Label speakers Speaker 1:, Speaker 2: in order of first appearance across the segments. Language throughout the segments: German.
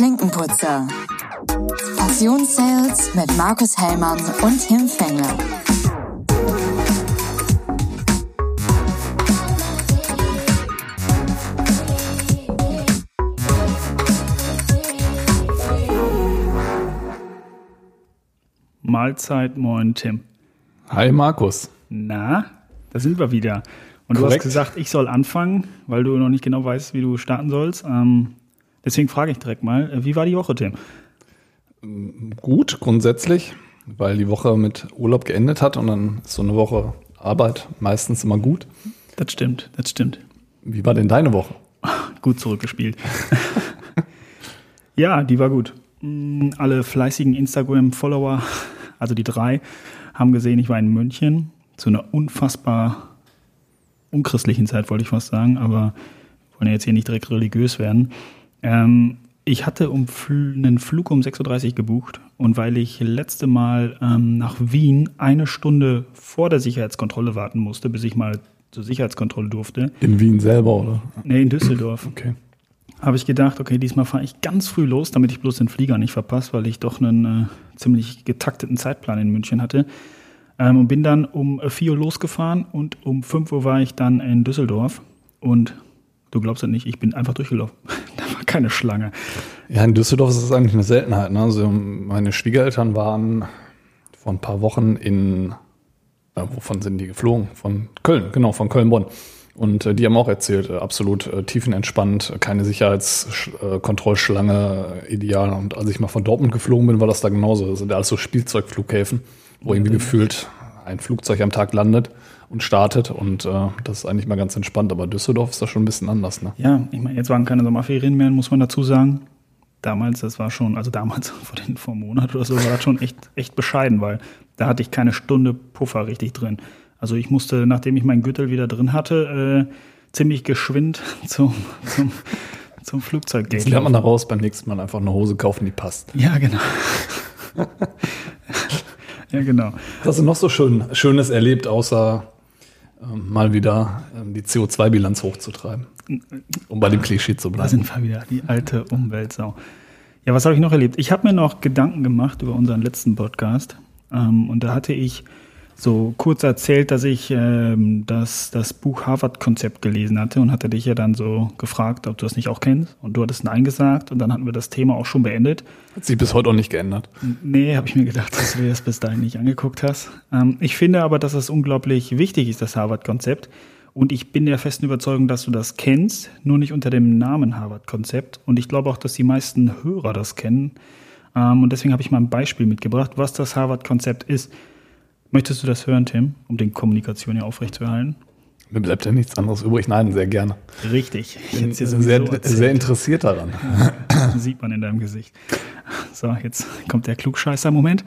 Speaker 1: Klinkenputzer. Passionssales mit Markus Hellmann und Tim Fengler.
Speaker 2: Mahlzeit, moin Tim.
Speaker 3: Hi Markus.
Speaker 2: Na, da sind wir wieder. Und du
Speaker 3: Korrekt.
Speaker 2: hast gesagt, ich soll anfangen, weil du noch nicht genau weißt, wie du starten sollst. Ähm, deswegen frage ich direkt mal, äh, wie war die Woche, Tim?
Speaker 3: Gut, grundsätzlich, weil die Woche mit Urlaub geendet hat und dann ist so eine Woche Arbeit meistens immer gut.
Speaker 2: Das stimmt, das stimmt.
Speaker 3: Wie war denn deine Woche?
Speaker 2: Gut zurückgespielt. ja, die war gut. Mm, Alle fleißigen Instagram-Follower, also die drei, haben gesehen, ich war in München zu einer unfassbar unchristlichen Zeit, wollte ich fast sagen, aber wollen ja jetzt hier nicht direkt religiös werden. Ähm, ich hatte um einen Flug um 6.30 Uhr gebucht und weil ich letzte Mal ähm, nach Wien eine Stunde vor der Sicherheitskontrolle warten musste, bis ich mal zur Sicherheitskontrolle durfte,
Speaker 3: In Wien selber, oder?
Speaker 2: nee, in Düsseldorf,
Speaker 3: Okay.
Speaker 2: habe ich gedacht, okay, diesmal fahre ich ganz früh los, damit ich bloß den Flieger nicht verpasse, weil ich doch einen äh, ziemlich getakteten Zeitplan in München hatte. Ähm, und bin dann um 4 Uhr losgefahren und um 5 Uhr war ich dann in Düsseldorf. Und du glaubst ja nicht, ich bin einfach durchgelaufen. da war keine Schlange.
Speaker 3: Ja, in Düsseldorf ist das eigentlich eine Seltenheit. Ne? Also meine Schwiegereltern waren vor ein paar Wochen in, äh, wovon sind die geflogen? Von Köln, genau, von Köln-Bonn. Und äh, die haben auch erzählt, äh, absolut äh, tiefenentspannt, keine Sicherheitskontrollschlange, äh, ideal. Und als ich mal von Dortmund geflogen bin, war das da genauso. Das sind ja alles so Spielzeugflughäfen, wo irgendwie gefühlt ein Flugzeug am Tag landet und startet. Und äh, das ist eigentlich mal ganz entspannt. Aber Düsseldorf ist da schon ein bisschen anders. Ne?
Speaker 2: Ja, ich meine, jetzt waren keine Sommerferien mehr, muss man dazu sagen. Damals, das war schon, also damals vor, den, vor einem Monat oder so, war das schon echt, echt bescheiden, weil da hatte ich keine Stunde Puffer richtig drin. Also ich musste, nachdem ich meinen Gürtel wieder drin hatte, äh, ziemlich geschwind zum, zum, zum Flugzeug gehen.
Speaker 3: Jetzt lernt man daraus beim nächsten Mal einfach eine Hose kaufen, die passt.
Speaker 2: Ja, genau. ja, genau.
Speaker 3: Was hast du noch so schön, Schönes erlebt, außer ähm, mal wieder ähm, die CO2-Bilanz hochzutreiben? Um bei dem Klischee zu
Speaker 2: Da
Speaker 3: bleiben.
Speaker 2: sind wir wieder, die alte Umweltsau. Ja, was habe ich noch erlebt? Ich habe mir noch Gedanken gemacht über unseren letzten Podcast. Ähm, und da hatte ich so kurz erzählt, dass ich ähm, das, das Buch Harvard-Konzept gelesen hatte und hatte dich ja dann so gefragt, ob du das nicht auch kennst. Und du hattest Nein gesagt und dann hatten wir das Thema auch schon beendet.
Speaker 3: Hat sich bis heute auch nicht geändert.
Speaker 2: Nee, habe ich mir gedacht, dass du dir das bis dahin nicht angeguckt hast. Ähm, ich finde aber, dass es unglaublich wichtig ist, das Harvard-Konzept. Und ich bin der festen Überzeugung, dass du das kennst, nur nicht unter dem Namen Harvard-Konzept. Und ich glaube auch, dass die meisten Hörer das kennen. Ähm, und deswegen habe ich mal ein Beispiel mitgebracht, was das Harvard-Konzept ist. Möchtest du das hören, Tim, um den Kommunikation hier aufrechtzuerhalten?
Speaker 3: Mir bleibt ja nichts anderes übrig. Nein, sehr gerne.
Speaker 2: Richtig. Ich
Speaker 3: Bin sehr, sehr interessiert daran.
Speaker 2: Sieht man in deinem Gesicht. So, jetzt kommt der Klugscheißer-Moment.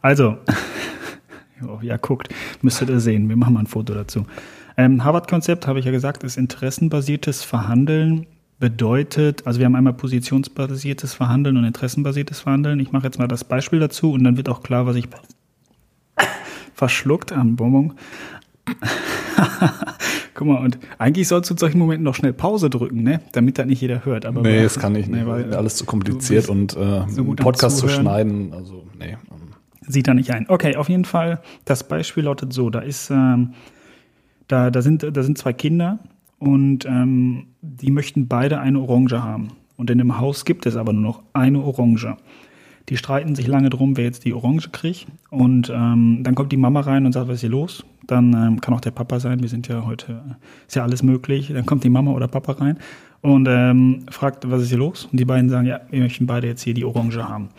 Speaker 2: Also, oh, ja, guckt, müsstet ihr sehen. Wir machen mal ein Foto dazu. Ähm, Harvard-Konzept, habe ich ja gesagt, ist interessenbasiertes Verhandeln. Bedeutet, also wir haben einmal positionsbasiertes Verhandeln und interessenbasiertes Verhandeln. Ich mache jetzt mal das Beispiel dazu und dann wird auch klar, was ich verschluckt am Bonbon. Guck mal, und eigentlich sollst du in solchen Momenten noch schnell Pause drücken, ne? Damit das nicht jeder hört. Aber
Speaker 3: Nee, das kann ich nicht.
Speaker 2: Nee, weil
Speaker 3: alles zu kompliziert und äh,
Speaker 2: so
Speaker 3: Podcast zu schneiden. Also, nee.
Speaker 2: sieht er nicht ein. Okay, auf jeden Fall, das Beispiel lautet so, da ist, ähm, da, da, sind, da sind zwei Kinder und ähm, die möchten beide eine Orange haben. Und in dem Haus gibt es aber nur noch eine Orange. Die streiten sich lange drum, wer jetzt die Orange kriegt. Und ähm, dann kommt die Mama rein und sagt, was ist hier los? Dann ähm, kann auch der Papa sein, wir sind ja heute, ist ja alles möglich. Dann kommt die Mama oder Papa rein und ähm, fragt, was ist hier los? Und die beiden sagen, ja, wir möchten beide jetzt hier die Orange haben.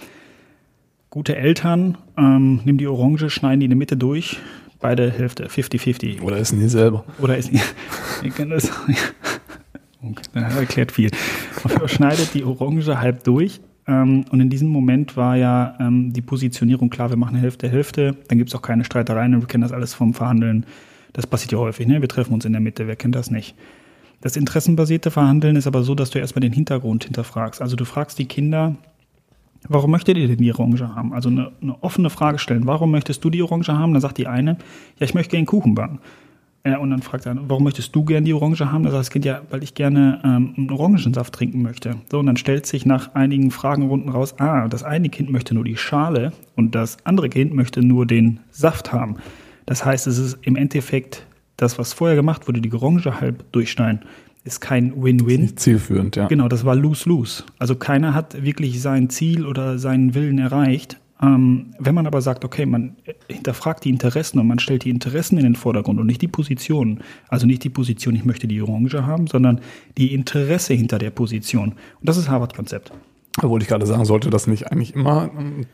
Speaker 2: Gute Eltern ähm, nehmen die Orange, schneiden die in der Mitte durch, beide Hälfte, 50-50.
Speaker 3: Oder essen die selber.
Speaker 2: Oder ist ihr kennt das? Okay, das erklärt viel. Schneidet die Orange halb durch. Ähm, und in diesem Moment war ja ähm, die Positionierung klar, wir machen Hälfte, Hälfte. Dann gibt es auch keine Streitereien. Wir kennen das alles vom Verhandeln. Das passiert ja häufig. Ne? Wir treffen uns in der Mitte. Wer kennt das nicht? Das interessenbasierte Verhandeln ist aber so, dass du erstmal den Hintergrund hinterfragst. Also du fragst die Kinder, Warum möchtet ihr denn die Orange haben? Also eine, eine offene Frage stellen. Warum möchtest du die Orange haben? Dann sagt die eine, ja, ich möchte gerne Kuchen backen. Ja, und dann fragt er, warum möchtest du gern die Orange haben? Das heißt, das Kind, ja, weil ich gerne ähm, einen Orangensaft trinken möchte. So, und dann stellt sich nach einigen Fragenrunden raus, ah, das eine Kind möchte nur die Schale und das andere Kind möchte nur den Saft haben. Das heißt, es ist im Endeffekt das, was vorher gemacht wurde, die Orange halb durchschneiden, ist kein Win-Win.
Speaker 3: Zielführend, ja.
Speaker 2: Genau, das war lose-lose. Also keiner hat wirklich sein Ziel oder seinen Willen erreicht. Ähm, wenn man aber sagt, okay, man hinterfragt die Interessen und man stellt die Interessen in den Vordergrund und nicht die Position, also nicht die Position, ich möchte die Orange haben, sondern die Interesse hinter der Position. Und das ist Harvard-Konzept.
Speaker 3: Da wollte ich gerade sagen, sollte das nicht eigentlich immer ein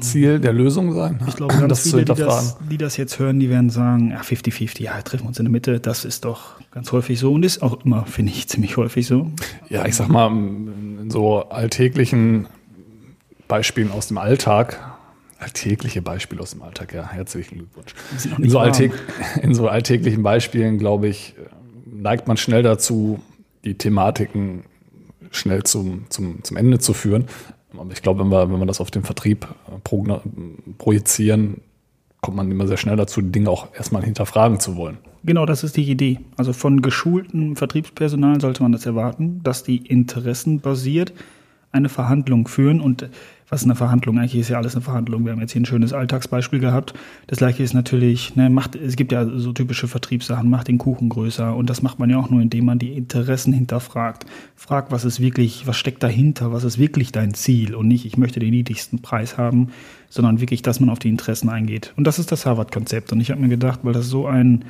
Speaker 3: Ziel der Lösung sein?
Speaker 2: Ich glaube, ganz
Speaker 3: das
Speaker 2: viele, die das, die das jetzt hören, die werden sagen, ja, 50-50, ja, treffen wir uns in der Mitte. Das ist doch ganz häufig so und ist auch immer, finde ich, ziemlich häufig so.
Speaker 3: Ja, ich sag mal, in so alltäglichen Beispielen aus dem Alltag, alltägliche Beispiele aus dem Alltag, ja, herzlichen Glückwunsch. In so, alltäg in so alltäglichen Beispielen, glaube ich, neigt man schnell dazu, die Thematiken schnell zum, zum, zum Ende zu führen. Aber ich glaube, wenn wir, wenn wir das auf den Vertrieb äh, projizieren, kommt man immer sehr schnell dazu, die Dinge auch erstmal hinterfragen zu wollen.
Speaker 2: Genau, das ist die Idee. Also von geschultem Vertriebspersonal sollte man das erwarten, dass die interessenbasiert eine Verhandlung führen. Und was eine Verhandlung? Eigentlich ist ja alles eine Verhandlung. Wir haben jetzt hier ein schönes Alltagsbeispiel gehabt. Das gleiche ist natürlich, ne, macht, es gibt ja so typische Vertriebssachen, macht den Kuchen größer. Und das macht man ja auch nur, indem man die Interessen hinterfragt. Fragt, was ist wirklich, was steckt dahinter? Was ist wirklich dein Ziel? Und nicht, ich möchte den niedrigsten Preis haben, sondern wirklich, dass man auf die Interessen eingeht. Und das ist das Harvard-Konzept. Und ich habe mir gedacht, weil das so ein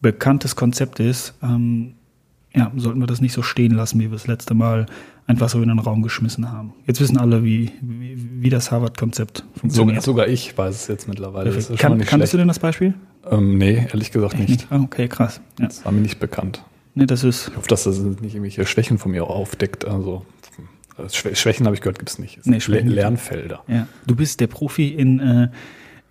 Speaker 2: bekanntes Konzept ist, ähm, ja, sollten wir das nicht so stehen lassen, wie wir das letzte Mal einfach so in den Raum geschmissen haben. Jetzt wissen alle, wie, wie, wie das Harvard-Konzept funktioniert.
Speaker 3: sogar ich weiß es jetzt mittlerweile.
Speaker 2: Kann,
Speaker 3: nicht
Speaker 2: kannst du
Speaker 3: schlecht.
Speaker 2: denn das Beispiel?
Speaker 3: Ähm, nee, ehrlich gesagt nicht.
Speaker 2: Ah, okay, krass. Ja.
Speaker 3: Das war mir nicht bekannt.
Speaker 2: Nee, das ist,
Speaker 3: Ich hoffe, dass das nicht irgendwelche Schwächen von mir aufdeckt. Also äh, Schwä- Schwächen habe ich gehört, gibt es nicht. Es
Speaker 2: Nee,
Speaker 3: Lernfelder.
Speaker 2: ja. Du bist der Profi in, äh,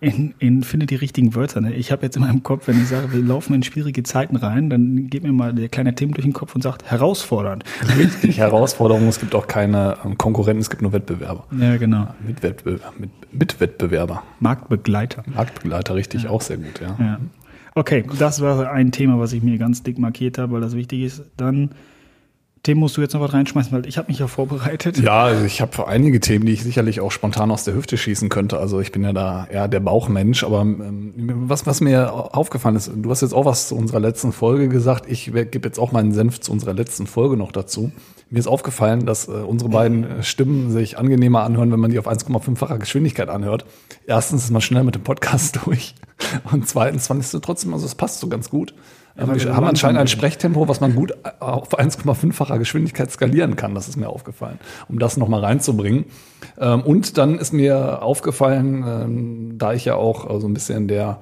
Speaker 2: in, in finde die richtigen Wörter. Ne? Ich habe jetzt in meinem Kopf, wenn ich sage, wir laufen in schwierige Zeiten rein, dann geht mir mal der kleine Tim durch den Kopf und sagt, herausfordernd.
Speaker 3: Richtig Herausforderungen. Es gibt auch keine ähm, Konkurrenten, es gibt nur Wettbewerber.
Speaker 2: Ja, genau.
Speaker 3: Mitwettbewerber. Mit, Mitwettbewerber.
Speaker 2: Marktbegleiter.
Speaker 3: Marktbegleiter, richtig, auch sehr gut, ja.
Speaker 2: Ja. Okay, das war ein Thema, was ich mir ganz dick markiert habe, weil das wichtig ist. Dann, Tim, musst du jetzt noch was reinschmeißen, weil ich habe mich ja vorbereitet.
Speaker 3: Ja, also ich habe einige Themen, die ich sicherlich auch spontan aus der Hüfte schießen könnte. Also ich bin ja da eher der Bauchmensch, aber ähm, was, was mir aufgefallen ist, du hast jetzt auch was zu unserer letzten Folge gesagt. Ich gebe jetzt auch meinen Senf zu unserer letzten Folge noch dazu. Mir ist aufgefallen, dass äh, unsere beiden äh, Stimmen sich angenehmer anhören, wenn man die auf 1,5-facher Geschwindigkeit anhört. Erstens ist man schnell mit dem Podcast durch und zweitens fand ich es trotzdem, also es passt so ganz gut.
Speaker 2: Weil wir
Speaker 3: haben anscheinend ein. Sprechtempo, was man gut auf 1,5-facher Geschwindigkeit skalieren kann. Das ist mir aufgefallen, um das nochmal reinzubringen. Ähm, Und dann ist mir aufgefallen, ähm, da ich ja auch so ein bisschen der,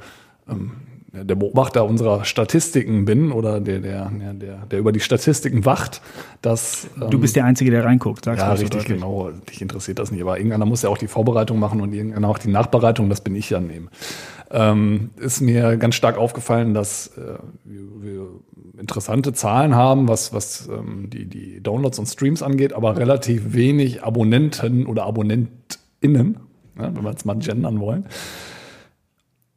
Speaker 3: ähm, der Beobachter unserer Statistiken bin oder der, der, der, der, über die Statistiken wacht, dass ähm,
Speaker 2: Du bist der Einzige, der reinguckt, sagst
Speaker 3: ja,
Speaker 2: du so
Speaker 3: richtig,
Speaker 2: deutlich.
Speaker 3: genau. Dich interessiert das nicht. Aber irgendeiner muss ja auch die Vorbereitung machen und irgendeiner auch die Nachbereitung. Das bin ich dann eben. Ähm, ist mir ganz stark aufgefallen, dass äh, wir, wir interessante Zahlen haben, was, was ähm, die, die Downloads und Streams angeht, aber relativ wenig Abonnenten oder AbonnentInnen, ja, wenn wir es mal gendern wollen.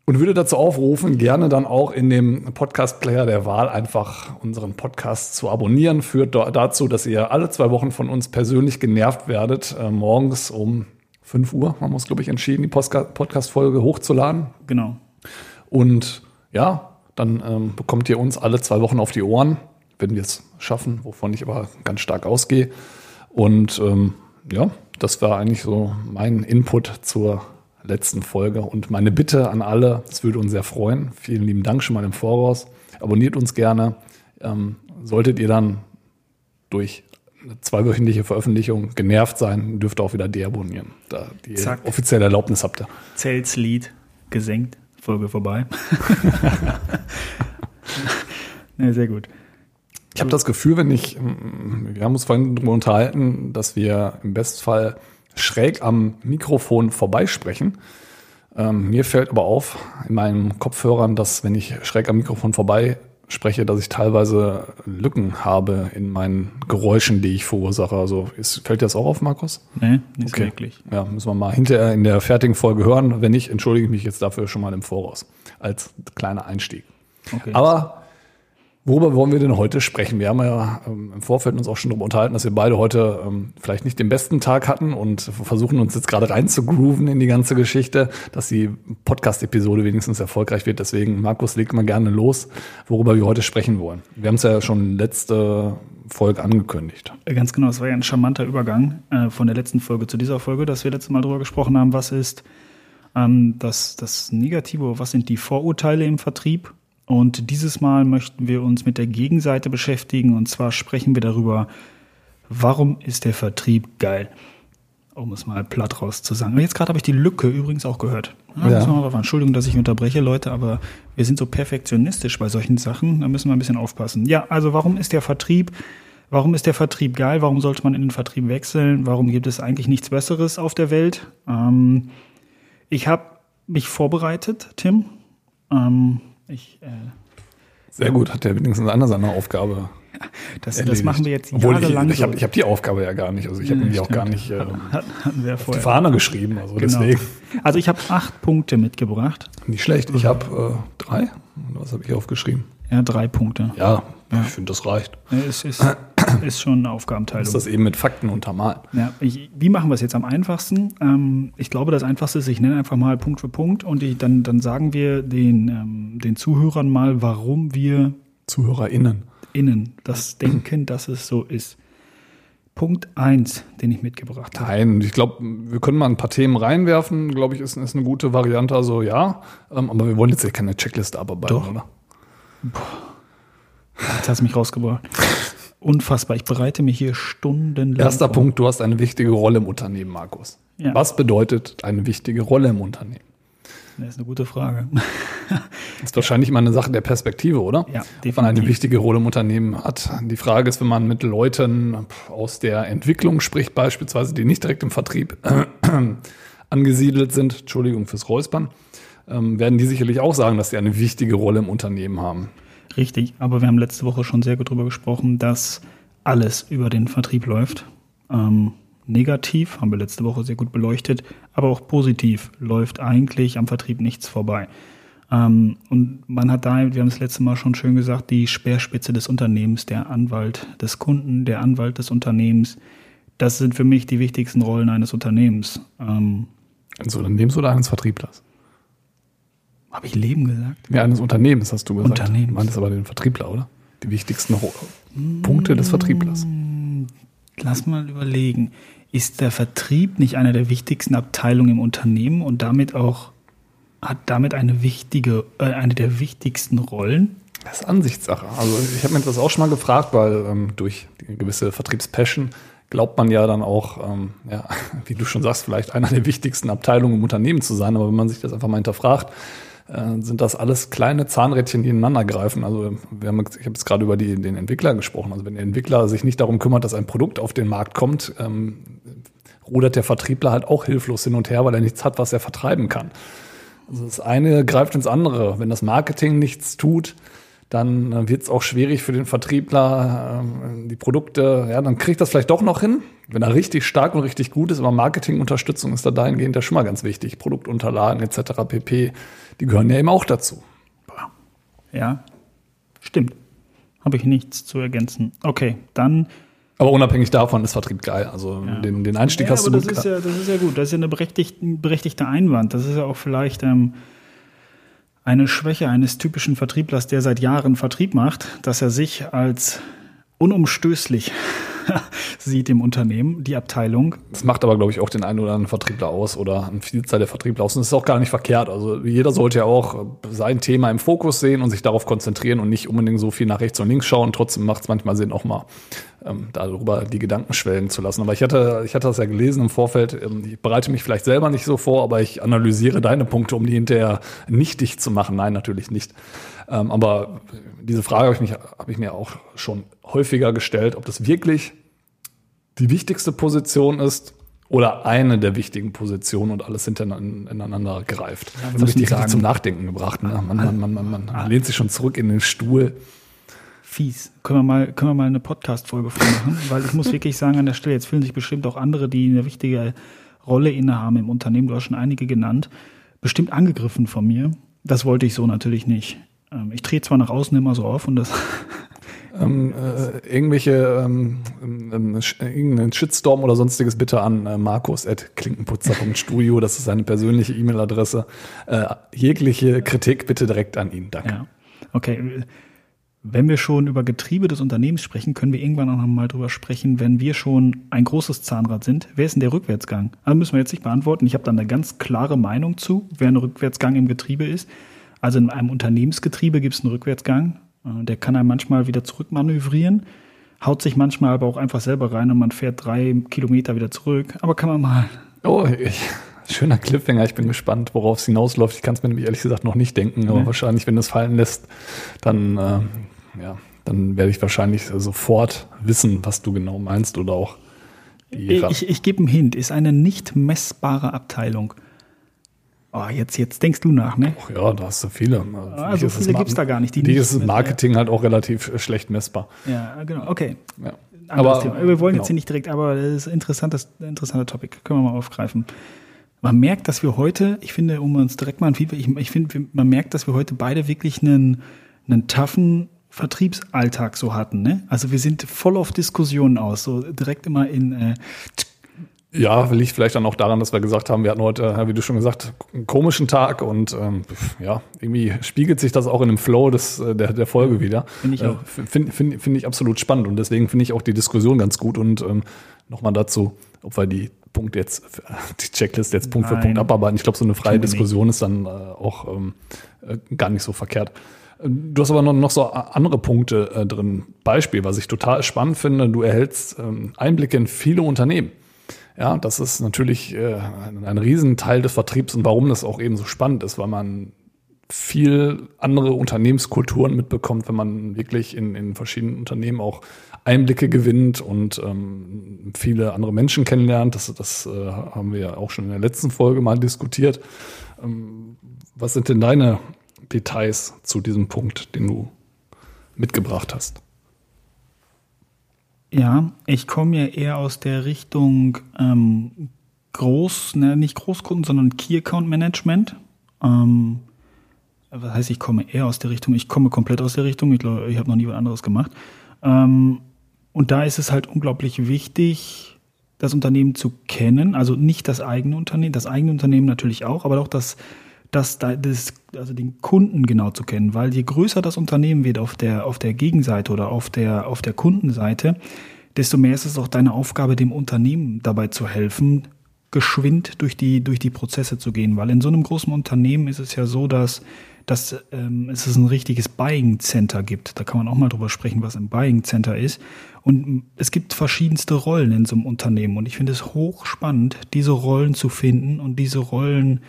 Speaker 3: Und würde dazu aufrufen, gerne dann auch in dem Podcast-Player der Wahl einfach unseren Podcast zu abonnieren. Führt dazu, dass ihr alle zwei Wochen von uns persönlich genervt werdet, äh, morgens um 5 Uhr, haben wir uns, glaube ich, entschieden, die Podcast-Folge hochzuladen.
Speaker 2: Genau.
Speaker 3: Und ja, dann ähm, bekommt ihr uns alle zwei Wochen auf die Ohren, wenn wir es schaffen, wovon ich aber ganz stark ausgehe. Und ähm, ja, das war eigentlich so mein Input zur letzten Folge und meine Bitte an alle, es würde uns sehr freuen. Vielen lieben Dank schon mal im Voraus. Abonniert uns gerne. Ähm, solltet ihr dann durch eine zweiwöchentliche Veröffentlichung genervt sein, dürft ihr auch wieder deabonnieren, da die
Speaker 2: Zack.
Speaker 3: offizielle Erlaubnis habt ihr.
Speaker 2: Zeltslied gesenkt, Folge vorbei. ja, sehr gut.
Speaker 3: Ich habe das Gefühl, wenn ich, mm, wir haben uns vorhin darüber unterhalten, dass wir im Bestfall schräg am Mikrofon vorbeisprechen. Ähm, mir fällt aber auf in meinen Kopfhörern, dass wenn ich schräg am Mikrofon vorbei spreche, dass ich teilweise Lücken habe in meinen Geräuschen, die ich verursache. Also ist, fällt dir das auch auf, Markus?
Speaker 2: Nee, nicht so wirklich.
Speaker 3: Ja, müssen wir mal hinterher in der fertigen Folge hören. Wenn nicht, entschuldige ich mich jetzt dafür schon mal im Voraus. Als kleiner Einstieg.
Speaker 2: Okay.
Speaker 3: Aber worüber wollen wir denn heute sprechen? Wir haben ja ähm, im Vorfeld uns auch schon darüber unterhalten, dass wir beide heute ähm, vielleicht nicht den besten Tag hatten und versuchen uns jetzt gerade rein zu grooven in die ganze Geschichte, dass die Podcast-Episode wenigstens erfolgreich wird. Deswegen, Markus, leg mal gerne los, worüber wir heute sprechen wollen. Wir haben es ja schon letzte Folge angekündigt.
Speaker 2: Ganz genau, es war ja ein charmanter Übergang äh, von der letzten Folge zu dieser Folge, dass wir letztes Mal darüber gesprochen haben, was ist ähm, das, das Negative, was sind die Vorurteile im Vertrieb. Und dieses Mal möchten wir uns mit der Gegenseite beschäftigen und zwar sprechen wir darüber, warum ist der Vertrieb geil? Um es mal platt raus zu sagen. Jetzt gerade habe ich die Lücke übrigens auch gehört. Ja,
Speaker 3: Ja.
Speaker 2: Entschuldigung, dass ich unterbreche, Leute, aber wir sind so perfektionistisch bei solchen Sachen. Da müssen wir ein bisschen aufpassen. Ja, also warum ist der Vertrieb, warum ist der Vertrieb geil? Warum sollte man in den Vertrieb wechseln? Warum gibt es eigentlich nichts Besseres auf der Welt? Ähm, ich habe mich vorbereitet, Tim. Ähm, ich, äh,
Speaker 3: Sehr gut, hat der wenigstens einer seine Aufgabe.
Speaker 2: das, das machen wir jetzt
Speaker 3: Obwohl
Speaker 2: jahrelang.
Speaker 3: ich, ich habe hab die Aufgabe ja gar nicht. Also ich habe
Speaker 2: Ja,
Speaker 3: die auch gar nicht äh,
Speaker 2: Hat-
Speaker 3: auf die. Fahne geschrieben. Also
Speaker 2: Genau.
Speaker 3: deswegen
Speaker 2: Also ich habe acht Punkte mitgebracht.
Speaker 3: nicht schlecht. Ich habe äh, drei. Was habe ich aufgeschrieben?
Speaker 2: Ja, drei Punkte.
Speaker 3: Ja, ich finde, das reicht.
Speaker 2: Es ist, ist schon eine Aufgabenteilung.
Speaker 3: Ist das eben mit Fakten untermalen.
Speaker 2: Ja, ich, wie machen wir es jetzt am einfachsten? Ähm, ich glaube, das Einfachste ist, ich nenne einfach mal Punkt für Punkt und ich, dann, dann sagen wir den, ähm, den Zuhörern mal, warum wir
Speaker 3: ZuhörerInnen.
Speaker 2: innen das denken, dass es so ist. Punkt eins, den ich mitgebracht habe.
Speaker 3: Nein, ich glaube, wir können mal ein paar Themen reinwerfen, glaube ich, ist, ist eine gute Variante. Also ja, ähm, aber wir wollen jetzt hier keine Checkliste abarbeiten,
Speaker 2: Doch.
Speaker 3: oder?
Speaker 2: Jetzt hast du mich rausgebracht. Unfassbar. Ich bereite mich hier stundenlang.
Speaker 3: Erster
Speaker 2: vor.
Speaker 3: Punkt, du hast eine wichtige Rolle im Unternehmen, Markus.
Speaker 2: Ja.
Speaker 3: Was bedeutet eine wichtige Rolle im Unternehmen?
Speaker 2: Das ist eine gute Frage.
Speaker 3: Ist wahrscheinlich immer eine Sache der Perspektive, oder?
Speaker 2: Ja,
Speaker 3: Ob man eine
Speaker 2: definitiv.
Speaker 3: wichtige Rolle im Unternehmen hat. Die Frage ist, wenn man mit Leuten aus der Entwicklung spricht, beispielsweise, die nicht direkt im Vertrieb angesiedelt sind, Entschuldigung fürs Räuspern, ähm, werden die sicherlich auch sagen, dass sie eine wichtige Rolle im Unternehmen haben.
Speaker 2: Richtig, aber wir haben letzte Woche schon sehr gut darüber gesprochen, dass alles über den Vertrieb läuft. Ähm, negativ haben wir letzte Woche sehr gut beleuchtet, aber auch positiv läuft eigentlich am Vertrieb nichts vorbei. Ähm, und man hat da, wir haben es letzte Mal schon schön gesagt, die Speerspitze des Unternehmens, der Anwalt des Kunden, der Anwalt des Unternehmens. Das sind für mich die wichtigsten Rollen eines Unternehmens. Ähm,
Speaker 3: Eines Unternehmens oder eines Vertrieblers?
Speaker 2: Habe ich Leben gesagt?
Speaker 3: Ja, eines Unternehmens, hast du gesagt.
Speaker 2: Unternehmens.
Speaker 3: Du meintest aber den Vertriebler, oder? Die wichtigsten Punkte des Vertrieblers.
Speaker 2: Lass mal überlegen. Ist der Vertrieb nicht eine der wichtigsten Abteilungen im Unternehmen und damit auch hat damit eine wichtige, äh, eine der wichtigsten Rollen?
Speaker 3: Das ist Ansichtssache. Also ich habe mir das auch schon mal gefragt, weil ähm, durch die gewisse Vertriebspassion glaubt man ja dann auch, ähm, ja, wie du schon sagst, vielleicht einer der wichtigsten Abteilungen im Unternehmen zu sein. Aber wenn man sich das einfach mal hinterfragt, äh, sind das alles kleine Zahnrädchen, die ineinander greifen. Also wir haben, ich habe jetzt gerade über die, den Entwickler gesprochen. Also wenn der Entwickler sich nicht darum kümmert, dass ein Produkt auf den Markt kommt, ähm, rudert der Vertriebler halt auch hilflos hin und her, weil er nichts hat, was er vertreiben kann. Also das eine greift ins andere. Wenn das Marketing nichts tut, dann wird es auch schwierig für den Vertriebler, ähm, die Produkte, ja, dann kriegt das vielleicht doch noch hin, wenn er richtig stark und richtig gut ist, aber Marketingunterstützung ist da dahingehend ja schon mal ganz wichtig. Produktunterlagen etc. pp, die gehören ja eben auch dazu.
Speaker 2: Ja, stimmt. Habe ich nichts zu ergänzen. Okay, dann.
Speaker 3: Aber unabhängig davon ist Vertrieb geil. Also den, den Einstieg
Speaker 2: Ja,
Speaker 3: hast du
Speaker 2: aber
Speaker 3: gut
Speaker 2: das ist, ja, das ist ja gut. Das ist ja eine berechtigte, berechtigter Einwand. Das ist ja auch vielleicht ähm, eine Schwäche eines typischen Vertrieblers, der seit Jahren Vertrieb macht, dass er sich als unumstößlich sieht im Unternehmen, die Abteilung.
Speaker 3: Das macht aber, glaube ich, auch den einen oder anderen Vertriebler aus oder ein Vielzahl der Vertriebler aus. Und das ist auch gar nicht verkehrt. Also jeder sollte ja auch sein Thema im Fokus sehen und sich darauf konzentrieren und nicht unbedingt so viel nach rechts und links schauen. Trotzdem macht es manchmal Sinn, auch mal ähm, darüber die Gedanken schwellen zu lassen. Aber ich hatte, ich hatte das ja gelesen im Vorfeld. Ähm, ich bereite mich vielleicht selber nicht so vor, aber ich analysiere deine Punkte, um die hinterher nichtig zu machen. Nein, natürlich nicht. Ähm, aber diese Frage habe ich, mich, habe ich mir auch schon häufiger gestellt, ob das wirklich die wichtigste Position ist oder eine der wichtigen Positionen und alles hintereinander ineinander greift.
Speaker 2: wir
Speaker 3: das habe ich
Speaker 2: müssen
Speaker 3: dich
Speaker 2: sagen-
Speaker 3: richtig zum Nachdenken gebracht. Ne? Man, man, man, man, man lehnt sich schon zurück in den Stuhl.
Speaker 2: Fies. Können wir mal, können wir mal eine Podcast-Folge von machen? Weil ich muss wirklich sagen, an der Stelle, jetzt fühlen sich bestimmt auch andere, die eine wichtige Rolle innehaben im Unternehmen, du hast schon einige genannt, bestimmt angegriffen von mir. Das wollte ich so natürlich nicht. Ähm, ich trete zwar nach außen immer so auf und das
Speaker 3: ähm, äh, irgendwelche ähm, ähm, irgendeinen Shitstorm oder sonstiges bitte an äh, markus.klinkenputzer.studio, das ist seine persönliche E-Mail-Adresse. Äh, jegliche Kritik bitte direkt an ihn. Danke.
Speaker 2: Ja. Okay. Wenn wir schon über Getriebe des Unternehmens sprechen, können wir irgendwann auch noch mal drüber sprechen, wenn wir schon ein großes Zahnrad sind. Wer ist denn der Rückwärtsgang? Also müssen wir jetzt nicht beantworten. Ich habe da eine ganz klare Meinung zu, wer ein Rückwärtsgang im Getriebe ist. Also in einem Unternehmensgetriebe gibt es einen Rückwärtsgang. Äh, der kann einem manchmal wieder zurückmanövrieren, haut sich manchmal aber auch einfach selber rein und man fährt drei Kilometer wieder zurück. Aber kann man mal.
Speaker 3: Oh, ich, schöner Cliffhanger. Ich bin gespannt, worauf es hinausläuft. Ich kann es mir nämlich ehrlich gesagt noch nicht denken, aber ja. wahrscheinlich, wenn es fallen lässt, dann, äh, ja, dann werde ich wahrscheinlich sofort wissen, was du genau meinst oder auch.
Speaker 2: Ich, ich, ich gebe einen Hint, ist eine nicht messbare Abteilung. Oh, jetzt, jetzt denkst du nach, ne?
Speaker 3: Ach ja, da hast du viele.
Speaker 2: Also viele gibt es da gar nicht.
Speaker 3: Die, die ist Marketing ja. halt auch relativ äh, schlecht messbar.
Speaker 2: Ja, genau. Okay.
Speaker 3: Ja.
Speaker 2: Aber, Thema. Wir wollen genau. jetzt hier nicht direkt, aber das ist ein interessantes, interessanter Topic. Können wir mal aufgreifen. Man merkt, dass wir heute, ich finde, um uns direkt mal ein Feedback, ich, ich finde, man merkt, dass wir heute beide wirklich einen, einen toughen Vertriebsalltag so hatten. Ne? Also wir sind voll auf Diskussionen aus, so direkt immer in äh,
Speaker 3: ja, liegt vielleicht dann auch daran, dass wir gesagt haben, wir hatten heute, wie du schon gesagt, einen komischen Tag und ähm, ja, irgendwie spiegelt sich das auch in dem Flow des, äh, der, der Folge wieder. Finde ich auch. Äh, Finde find, find ich absolut spannend und deswegen finde ich auch die Diskussion ganz gut und ähm, nochmal dazu, ob wir die Punkte jetzt, die Checklist jetzt Punkt Nein. für Punkt abarbeiten. Ich glaube, so eine freie Diskussion ist dann äh, auch ähm, äh, gar nicht so verkehrt. Du hast aber noch, noch so andere Punkte äh, drin. Beispiel, was ich total spannend finde, du erhältst ähm, Einblicke in viele Unternehmen. Ja, das ist natürlich äh, ein Riesenteil des Vertriebs und warum das auch eben so spannend ist, weil man viel andere Unternehmenskulturen mitbekommt, wenn man wirklich in, in verschiedenen Unternehmen auch Einblicke gewinnt und ähm, viele andere Menschen kennenlernt. Das, das äh, haben wir ja auch schon in der letzten Folge mal diskutiert. Ähm, was sind denn deine Details zu diesem Punkt, den du mitgebracht hast?
Speaker 2: Ja, ich komme ja eher aus der Richtung ähm, Groß, ne, nicht Großkunden, sondern Key Account Management. Ähm, was heißt, ich komme eher aus der Richtung, ich komme komplett aus der Richtung, ich glaube, ich habe noch nie was anderes gemacht. Ähm, und da ist es halt unglaublich wichtig, das Unternehmen zu kennen, also nicht das eigene Unternehmen, das eigene Unternehmen natürlich auch, aber auch das das, das, also den Kunden genau zu kennen, weil je größer das Unternehmen wird auf der, auf der Gegenseite oder auf der, auf der Kundenseite, desto mehr ist es auch deine Aufgabe, dem Unternehmen dabei zu helfen, geschwind durch die, durch die Prozesse zu gehen. Weil in so einem großen Unternehmen ist es ja so, dass, dass ähm, es ein richtiges Buying Center gibt. Da kann man auch mal drüber sprechen, was ein Buying Center ist. Und es gibt verschiedenste Rollen in so einem Unternehmen. Und ich finde es hochspannend, diese Rollen zu finden und diese Rollen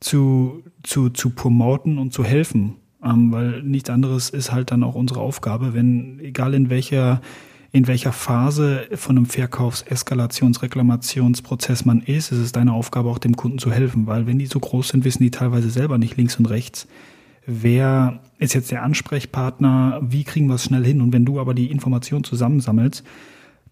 Speaker 2: zu, zu, zu promoten und zu helfen. Ähm, weil nichts anderes ist halt dann auch unsere Aufgabe, wenn, egal in welcher, in welcher Phase von einem Verkaufs-, Eskalations-, Reklamationsprozess man ist, ist es deine Aufgabe, auch dem Kunden zu helfen. Weil wenn die so groß sind, wissen die teilweise selber nicht links und rechts. Wer ist jetzt der Ansprechpartner? Wie kriegen wir es schnell hin? Und wenn du aber die Information zusammensammelst,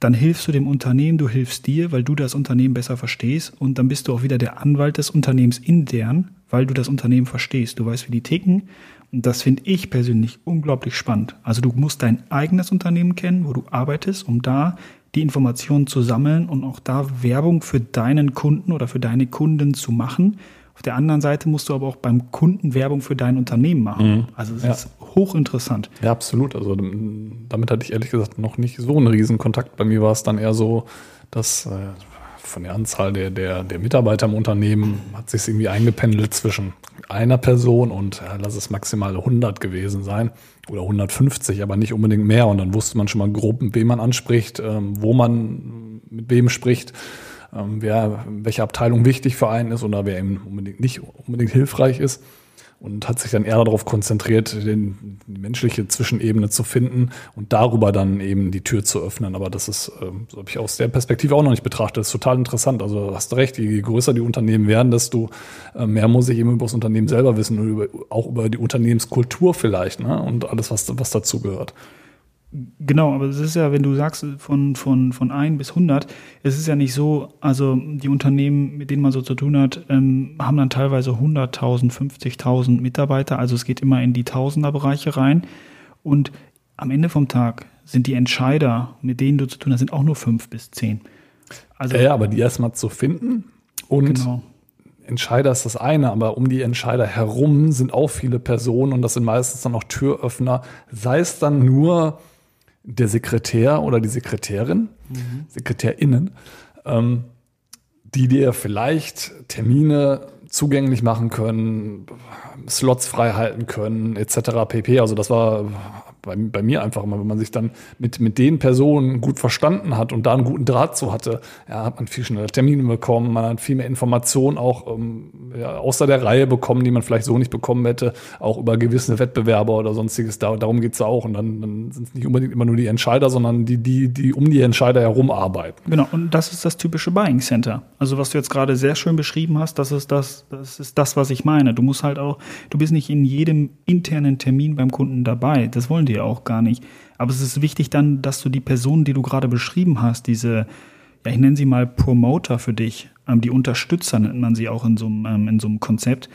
Speaker 2: dann hilfst du dem Unternehmen, du hilfst dir, weil du das Unternehmen besser verstehst und dann bist du auch wieder der Anwalt des Unternehmens intern, weil du das Unternehmen verstehst. Du weißt, wie die ticken und das finde ich persönlich unglaublich spannend. Also du musst dein eigenes Unternehmen kennen, wo du arbeitest, um da die Informationen zu sammeln und auch da Werbung für deinen Kunden oder für deine Kunden zu machen auf der anderen Seite musst du aber auch beim Kunden Werbung für dein Unternehmen machen. Mhm. Also es ja. ist hochinteressant.
Speaker 3: Ja, absolut. Also damit hatte ich ehrlich gesagt noch nicht so einen riesen Kontakt. Bei mir war es dann eher so, dass äh, von der Anzahl der, der, der Mitarbeiter im Unternehmen hat sich irgendwie eingependelt zwischen einer Person und ja, lass es maximal 100 gewesen sein oder 150, aber nicht unbedingt mehr. Und dann wusste man schon mal grob, wem man anspricht, ähm, wo man mit wem spricht ähm, wer, welche Abteilung wichtig für einen ist oder wer eben unbedingt nicht unbedingt hilfreich ist und hat sich dann eher darauf konzentriert, den, die menschliche Zwischenebene zu finden und darüber dann eben die Tür zu öffnen. Aber das ist, ähm, so habe ich aus der Perspektive auch noch nicht betrachtet. Das ist total interessant. Also hast du recht, je größer die Unternehmen werden, desto äh, mehr muss ich eben über das Unternehmen selber wissen und über, auch über die Unternehmenskultur vielleicht ne? und alles, was, was dazu gehört.
Speaker 2: Genau, aber es ist ja, wenn du sagst von, von, von 1 bis 100, es ist ja nicht so, also die Unternehmen, mit denen man so zu tun hat, ähm, haben dann teilweise 100.000, 50.000 Mitarbeiter, also es geht immer in die Tausenderbereiche rein und am Ende vom Tag sind die Entscheider, mit denen du zu tun hast, sind auch nur 5 bis 10.
Speaker 3: Also, ja, aber die erstmal zu finden und genau. Entscheider ist das eine, aber um die Entscheider herum sind auch viele Personen und das sind meistens dann auch Türöffner, sei es dann nur der Sekretär oder die Sekretärin, mhm. Sekretärinnen, ähm, die dir vielleicht Termine zugänglich machen können, Slots frei halten können, etc. pp. Also das war bei, bei mir einfach immer, wenn man sich dann mit, mit den Personen gut verstanden hat und da einen guten Draht zu hatte, ja, hat man viel schneller Termine bekommen, man hat viel mehr Informationen auch ähm, ja, außer der Reihe bekommen, die man vielleicht so nicht bekommen hätte, auch über gewisse Wettbewerber oder sonstiges. Da, darum geht's ja auch. Und dann, dann sind es nicht unbedingt immer nur die Entscheider, sondern die, die, die um die Entscheider herum arbeiten.
Speaker 2: Genau, und das ist das typische Buying Center. Also was du jetzt gerade sehr schön beschrieben hast, das ist das, das ist das, was ich meine. Du musst halt auch, du bist nicht in jedem internen Termin beim Kunden dabei. Das wollen die ja auch gar nicht. Aber es ist wichtig dann, dass du die Personen, die du gerade beschrieben hast, diese, ja, ich nenne sie mal Promoter für dich, ähm, die Unterstützer nennt man sie auch in so einem, ähm, in so einem Konzept,